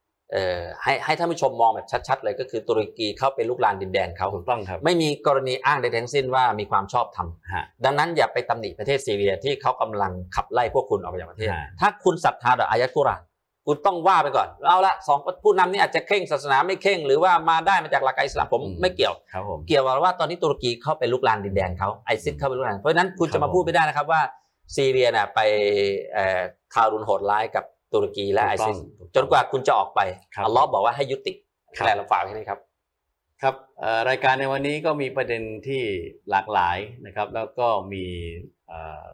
ให้ให้ท่านผู้ชมมองแบบชัด ๆ เลยก็คือตุรกีเข้าไปลุกลานดินแดนเขาถูกต้องครับ ไม่มีกรณีอ้างใดทั้งสิ้นว่ามีความชอบธรรมฮะดังนั้นอย่าไปตำหนิประเทศซีเรียที่เขากำลังขับไล่พวกคุณออกไปจากประเทศฮะถ้าคุณศรัทธาต่ออายะกุรอานคุณต้องว่าไปก่อนเอาละสองผู้นำนี่อาจจะเข่งศาสนาไม่เข่งหรือว่ามาได้มาจากหลักการอิสลามผมไม่เกี่ยวครับผมเกี่ยวกับว่าตอนนี้ตุรกีเข้าไปลุกลานดินแดนเขาไอซิสเข้าไปลุกลานเพราะฉะนั้นคุณครับจะมาพูดไม่ได้นะครับว่าซีเรียน่ะไปเอ่อทารุณโหดร้ายกับ ตุรกีและไอซิสถูกต้องจนกว่าคุณจะออกไปครับอัลลอฮ์บอกว่าให้ยุติครับแต่เราฝากแค่นี้ครับ ครับเอ่อรายการในวันนี้ก็มีประเด็นที่หลากหลายนะครับ แล้วก็มีเอ่อ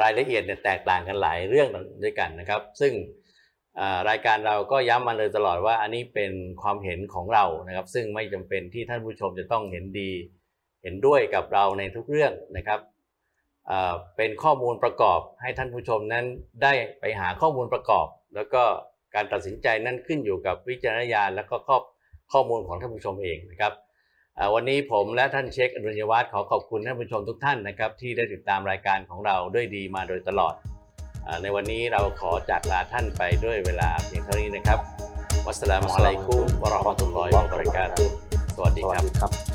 รายละเอียดเนี่ยแตกต่างกันหลายเรื่องด้วยกันนะครับ ซึ่งเอ่อรายการเราก็ย้ำมาเลยตลอดว่าอันนี้เป็นความเห็นของเรานะครับ ซึ่งไม่จำเป็นที่ท่านผู้ชมจะต้องเห็นดี เห็นด้วยกับเราในทุกเรื่องนะครับ เป็นข้อมูลประกอบให้ท่านผู้ชมนั้นได้ไปหาข้อมูลประกอบ แล้วก็การตัดสินใจนั้นขึ้นอยู่กับวิจารณญาณและก็ข้อข้อมูลของท่านผู้ชมเองนะครับวันนี้ผมและท่านเช็คอรุญวัฒน์ขอขอบคุณท่านผู้ชมทุกท่านนะครับที่ได้ติดตามรายการของเราด้วยดีมาโดยตลอด ในวันนี้เราขอจากลาท่านไปด้วยเวลาเพียงเท่านี้นะครับวัสสลามุอะลัยกุมวะราะห์มะตุลลอฮิวะบะเราะกาตุฮ์สวัสดีสวัคสรับดีครับ